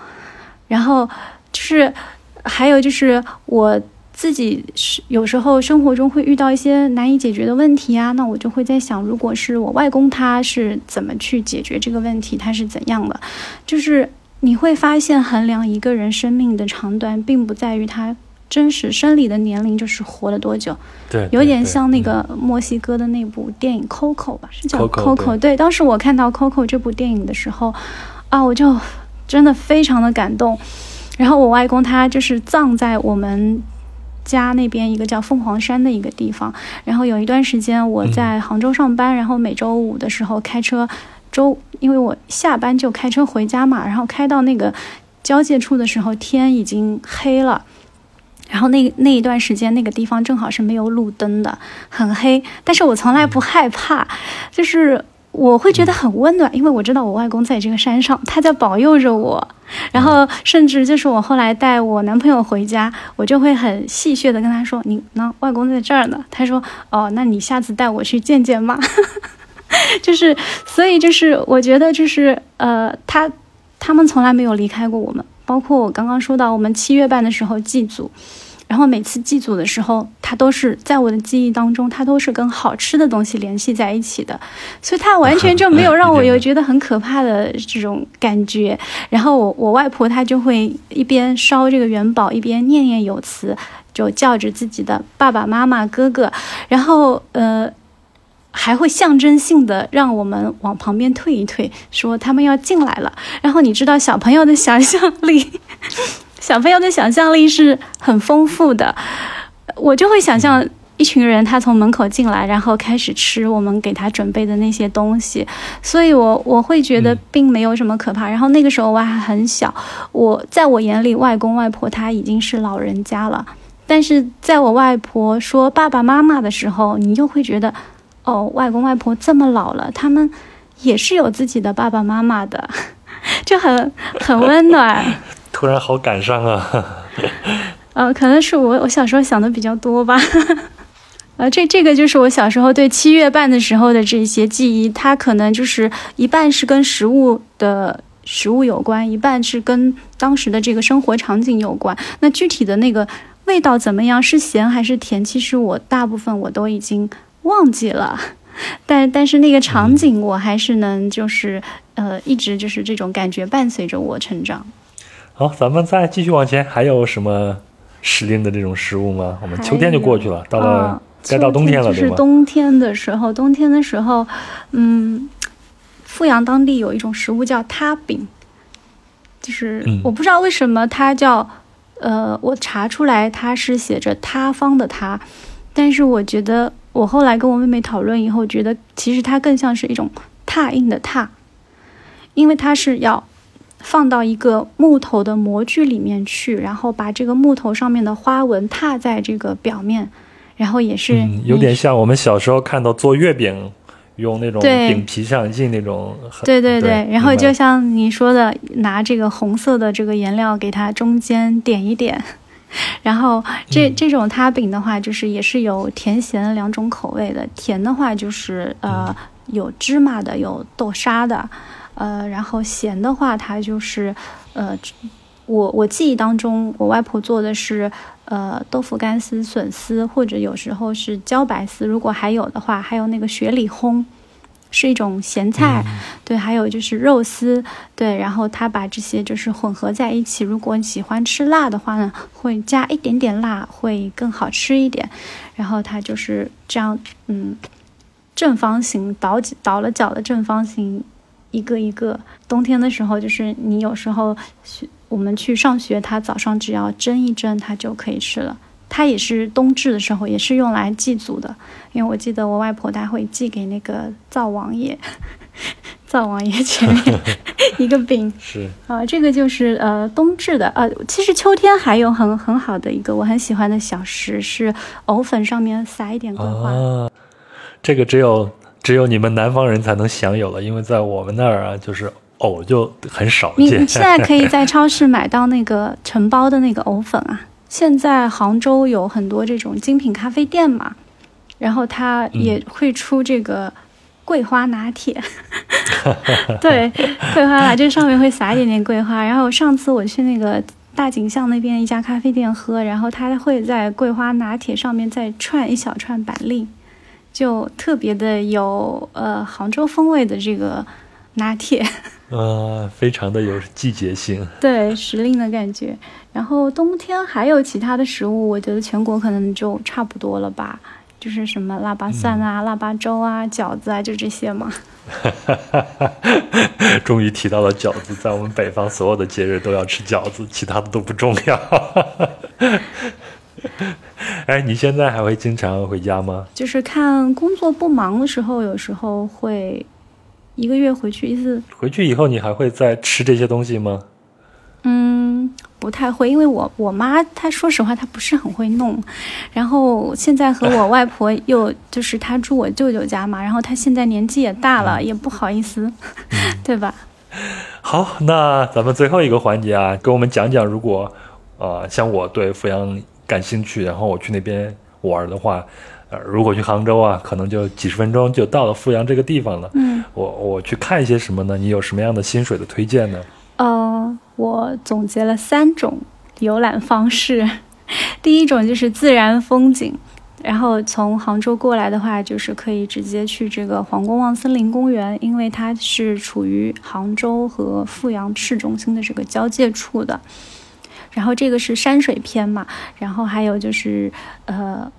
Speaker 2: 然后就是还有就是我自己是有时候生活中会遇到一些难以解决的问题啊，那我就会在想，如果是我外公他是怎么去解决这个问题，他是怎样的？就是你会发现衡量一个人生命的长短，并不在于他。真实生理的年龄就是活了多久，
Speaker 1: 对，
Speaker 2: 有点像那个墨西哥的那部电影《Coco》吧，是叫《
Speaker 1: Coco》
Speaker 2: 对。当时我看到《Coco》这部电影的时候，啊，我就真的非常的感动。然后我外公他就是葬在我们家那边一个叫凤凰山的一个地方。然后有一段时间我在杭州上班，然后每周五的时候开车周，因为我下班就开车回家嘛，然后开到那个交界处的时候，天已经黑了。然后那那一段时间，那个地方正好是没有路灯的，很黑。但是我从来不害怕，就是我会觉得很温暖，因为我知道我外公在这个山上，他在保佑着我。然后甚至就是我后来带我男朋友回家，我就会很戏谑的跟他说：“你呢，外公在这儿呢。”他说：“哦，那你下次带我去见见嘛。”就是，所以就是我觉得就是呃，他他们从来没有离开过我们。包括我刚刚说到，我们七月半的时候祭祖，然后每次祭祖的时候，它都是在我的记忆当中，它都是跟好吃的东西联系在一起的，所以它完全就没有让我有觉得很可怕的这种感觉。然后我我外婆她就会一边烧这个元宝，一边念念有词，就叫着自己的爸爸妈妈、哥哥，然后呃。还会象征性的让我们往旁边退一退，说他们要进来了。然后你知道小朋友的想象力，小朋友的想象力是很丰富的。我就会想象一群人他从门口进来，然后开始吃我们给他准备的那些东西。所以，我我会觉得并没有什么可怕。然后那个时候我还很小，我在我眼里外公外婆他已经是老人家了。但是在我外婆说爸爸妈妈的时候，你又会觉得。哦，外公外婆这么老了，他们也是有自己的爸爸妈妈的，就很很温暖。
Speaker 1: 突然好感伤啊！
Speaker 2: 呃，可能是我我小时候想的比较多吧。呃，这这个就是我小时候对七月半的时候的这些记忆，它可能就是一半是跟食物的食物有关，一半是跟当时的这个生活场景有关。那具体的那个味道怎么样，是咸还是甜？其实我大部分我都已经。忘记了，但但是那个场景我还是能就是呃一直就是这种感觉伴随着我成长。
Speaker 1: 好，咱们再继续往前，还有什么时令的这种食物吗？我们秋天就过去了，到了该到冬天了，
Speaker 2: 就是冬天的时候，冬天的时候，嗯，阜阳当地有一种食物叫塌饼，就是我不知道为什么它叫呃，我查出来它是写着塌方的塌，但是我觉得。我后来跟我妹妹讨论以后，觉得其实它更像是一种拓印的拓，因为它是要放到一个木头的模具里面去，然后把这个木头上面的花纹拓在这个表面，然后也是
Speaker 1: 有点像我们小时候看到做月饼用那种饼皮上印那种。
Speaker 2: 对对对，然后就像你说的，拿这个红色的这个颜料给它中间点一点。然后这这种塌饼的话，就是也是有甜咸两种口味的。甜的话就是呃有芝麻的，有豆沙的，呃，然后咸的话它就是呃我我记忆当中我外婆做的是呃豆腐干丝、笋丝，或者有时候是茭白丝。如果还有的话，还有那个雪里烘。是一种咸菜，对，还有就是肉丝，对，然后他把这些就是混合在一起。如果你喜欢吃辣的话呢，会加一点点辣，会更好吃一点。然后它就是这样，嗯，正方形倒倒了角的正方形，一个一个。冬天的时候，就是你有时候我们去上学，他早上只要蒸一蒸，它就可以吃了。它也是冬至的时候，也是用来祭祖的，因为我记得我外婆她会寄给那个灶王爷，灶王爷前面 一个饼，
Speaker 1: 是
Speaker 2: 啊，这个就是呃冬至的，呃，其实秋天还有很很好的一个我很喜欢的小食是藕粉上面撒一点桂花，
Speaker 1: 这个只有只有你们南方人才能享有了，因为在我们那儿啊，就是藕就很少见。
Speaker 2: 你现在可以在超市买到那个承包的那个藕粉啊。现在杭州有很多这种精品咖啡店嘛，然后它也会出这个桂花拿铁，对，桂花拿这上面会撒一点点桂花。然后上次我去那个大井巷那边一家咖啡店喝，然后它会在桂花拿铁上面再串一小串板栗，就特别的有呃杭州风味的这个拿铁。
Speaker 1: 呃，非常的有季节性，
Speaker 2: 对时令的感觉。然后冬天还有其他的食物，我觉得全国可能就差不多了吧，就是什么腊八蒜啊、腊八粥啊、饺子啊，就这些嘛。
Speaker 1: 终于提到了饺子，在我们北方，所有的节日都要吃饺子，其他的都不重要。哎，你现在还会经常回家吗？
Speaker 2: 就是看工作不忙的时候，有时候会。一个月回去一次。
Speaker 1: 回去以后你还会再吃这些东西吗？
Speaker 2: 嗯，不太会，因为我我妈她说实话她不是很会弄，然后现在和我外婆又就是她住我舅舅家嘛，然后她现在年纪也大了，也不好意思，对吧？
Speaker 1: 好，那咱们最后一个环节啊，给我们讲讲，如果呃像我对阜阳感兴趣，然后我去那边玩的话，呃，如果去杭州啊，可能就几十分钟就到了阜阳这个地方了。
Speaker 2: 嗯，
Speaker 1: 我我去看一些什么呢？你有什么样的薪水的推荐呢？
Speaker 2: 呃，我总结了三种游览方式。第一种就是自然风景，然后从杭州过来的话，就是可以直接去这个黄公望森林公园，因为它是处于杭州和阜阳市中心的这个交界处的。然后这个是山水篇嘛，然后还有就是呃，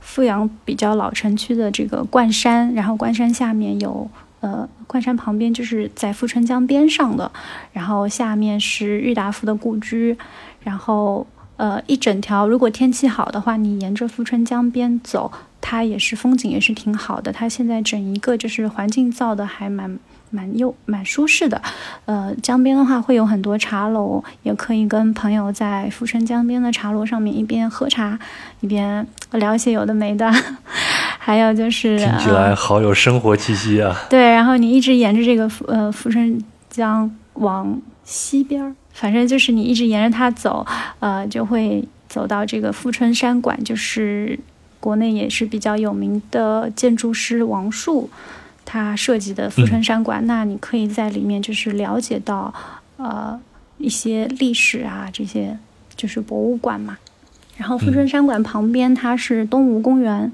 Speaker 2: 阜阳比较老城区的这个冠山，然后冠山下面有。呃，冠山旁边就是在富春江边上的，然后下面是郁达夫的故居，然后呃一整条，如果天气好的话，你沿着富春江边走，它也是风景也是挺好的。它现在整一个就是环境造的还蛮蛮又蛮舒适的。呃，江边的话会有很多茶楼，也可以跟朋友在富春江边的茶楼上面一边喝茶，一边聊一些有的没的。还有就是
Speaker 1: 听起来好有生活气息啊！
Speaker 2: 对，然后你一直沿着这个呃富春江往西边儿，反正就是你一直沿着它走，呃，就会走到这个富春山馆，就是国内也是比较有名的建筑师王树他设计的富春山馆。那你可以在里面就是了解到呃一些历史啊，这些就是博物馆嘛。然后富春山馆旁边它是东吴公园。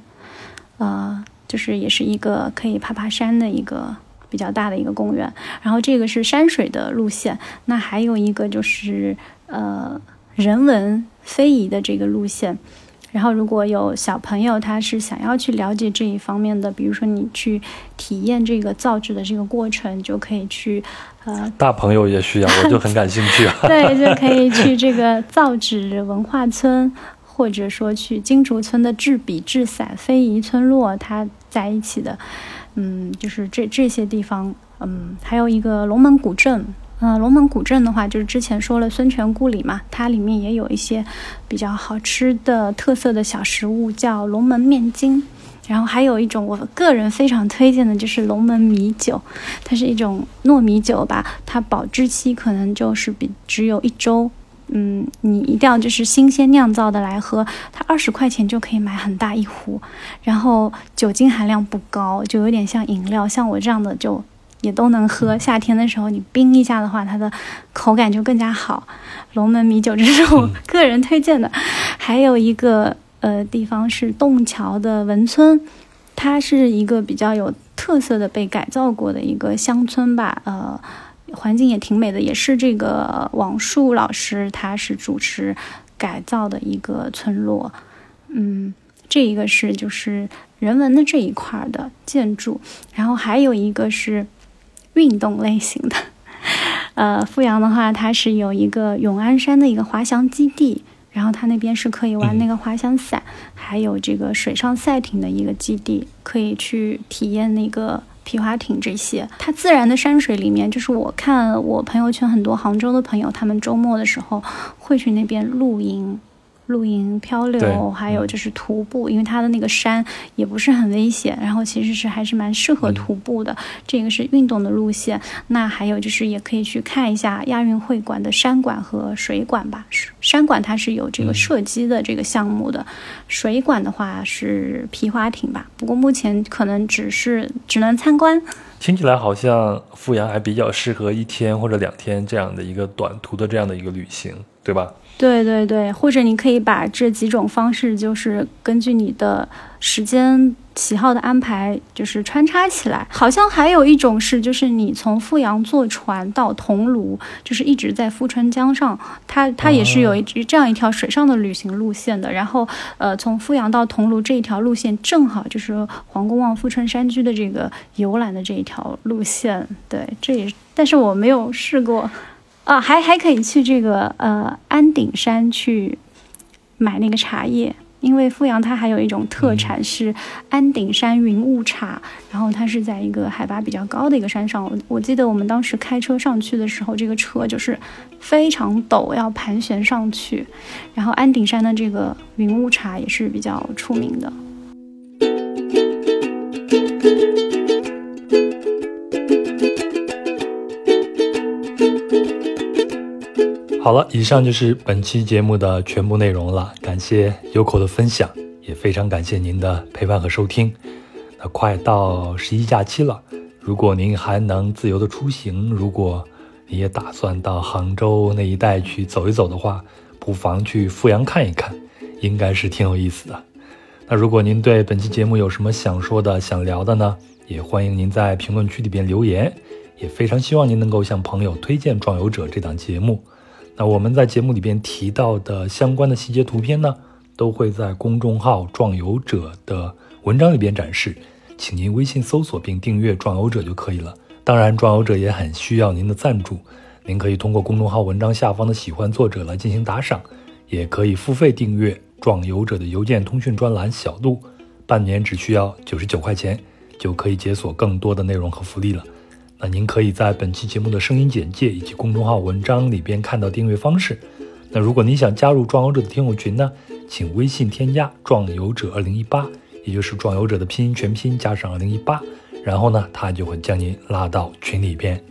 Speaker 2: 呃，就是也是一个可以爬爬山的一个比较大的一个公园，然后这个是山水的路线，那还有一个就是呃人文非遗的这个路线，然后如果有小朋友他是想要去了解这一方面的，比如说你去体验这个造纸的这个过程，就可以去呃
Speaker 1: 大朋友也需要，我就很感兴趣啊，
Speaker 2: 对，就可以去这个造纸文化村。或者说去金竹村的制笔制伞非遗村落，它在一起的，嗯，就是这这些地方，嗯，还有一个龙门古镇，嗯，龙门古镇的话，就是之前说了孙权故里嘛，它里面也有一些比较好吃的特色的小食物，叫龙门面筋，然后还有一种我个人非常推荐的就是龙门米酒，它是一种糯米酒吧，它保质期可能就是比只有一周。嗯，你一定要就是新鲜酿造的来喝，它二十块钱就可以买很大一壶，然后酒精含量不高，就有点像饮料，像我这样的就也都能喝。夏天的时候你冰一下的话，它的口感就更加好。龙门米酒这是我 个人推荐的，还有一个呃地方是洞桥的文村，它是一个比较有特色的被改造过的一个乡村吧，呃。环境也挺美的，也是这个王树老师，他是主持改造的一个村落。嗯，这一个是就是人文的这一块的建筑，然后还有一个是运动类型的。呃，阜阳的话，它是有一个永安山的一个滑翔基地，然后它那边是可以玩那个滑翔伞，还有这个水上赛艇的一个基地，可以去体验那个。皮划艇这些，它自然的山水里面，就是我看我朋友圈很多杭州的朋友，他们周末的时候会去那边露营。露营、漂流，还有就是徒步，因为它的那个山也不是很危险，然后其实是还是蛮适合徒步的。这个是运动的路线。那还有就是也可以去看一下亚运会馆的山馆和水馆吧。山馆它是有这个射击的这个项目的，水馆的话是皮划艇吧。不过目前可能只是只能参观。
Speaker 1: 听起来好像阜阳还比较适合一天或者两天这样的一个短途的这样的一个旅行，对吧？
Speaker 2: 对对对，或者你可以把这几种方式，就是根据你的时间喜好的安排，就是穿插起来。好像还有一种是，就是你从富阳坐船到桐庐，就是一直在富春江上，它它也是有一这样一条水上的旅行路线的。然后，呃，从富阳到桐庐这一条路线，正好就是黄公望富春山居的这个游览的这一条路线。对，这也，但是我没有试过。啊，还还可以去这个呃安顶山去买那个茶叶，因为富阳它还有一种特产是安顶山云雾茶，然后它是在一个海拔比较高的一个山上。我我记得我们当时开车上去的时候，这个车就是非常陡，要盘旋上去。然后安顶山的这个云雾茶也是比较出名的。
Speaker 1: 好了，以上就是本期节目的全部内容了。感谢优口的分享，也非常感谢您的陪伴和收听。那快到十一假期了，如果您还能自由的出行，如果你也打算到杭州那一带去走一走的话，不妨去富阳看一看，应该是挺有意思的。那如果您对本期节目有什么想说的、想聊的呢？也欢迎您在评论区里边留言。也非常希望您能够向朋友推荐《壮游者》这档节目。那我们在节目里边提到的相关的细节图片呢，都会在公众号“壮游者”的文章里边展示，请您微信搜索并订阅“壮游者”就可以了。当然，壮游者也很需要您的赞助，您可以通过公众号文章下方的“喜欢作者”来进行打赏，也可以付费订阅“壮游者”的邮件通讯专栏“小路”，半年只需要九十九块钱，就可以解锁更多的内容和福利了。那您可以在本期节目的声音简介以及公众号文章里边看到订阅方式。那如果您想加入壮游者的听友群呢，请微信添加“壮游者二零一八”，也就是壮游者的拼音全拼加上二零一八，然后呢，他就会将您拉到群里边。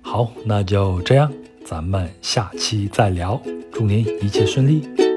Speaker 1: 好，那就这样，咱们下期再聊，祝您一切顺利。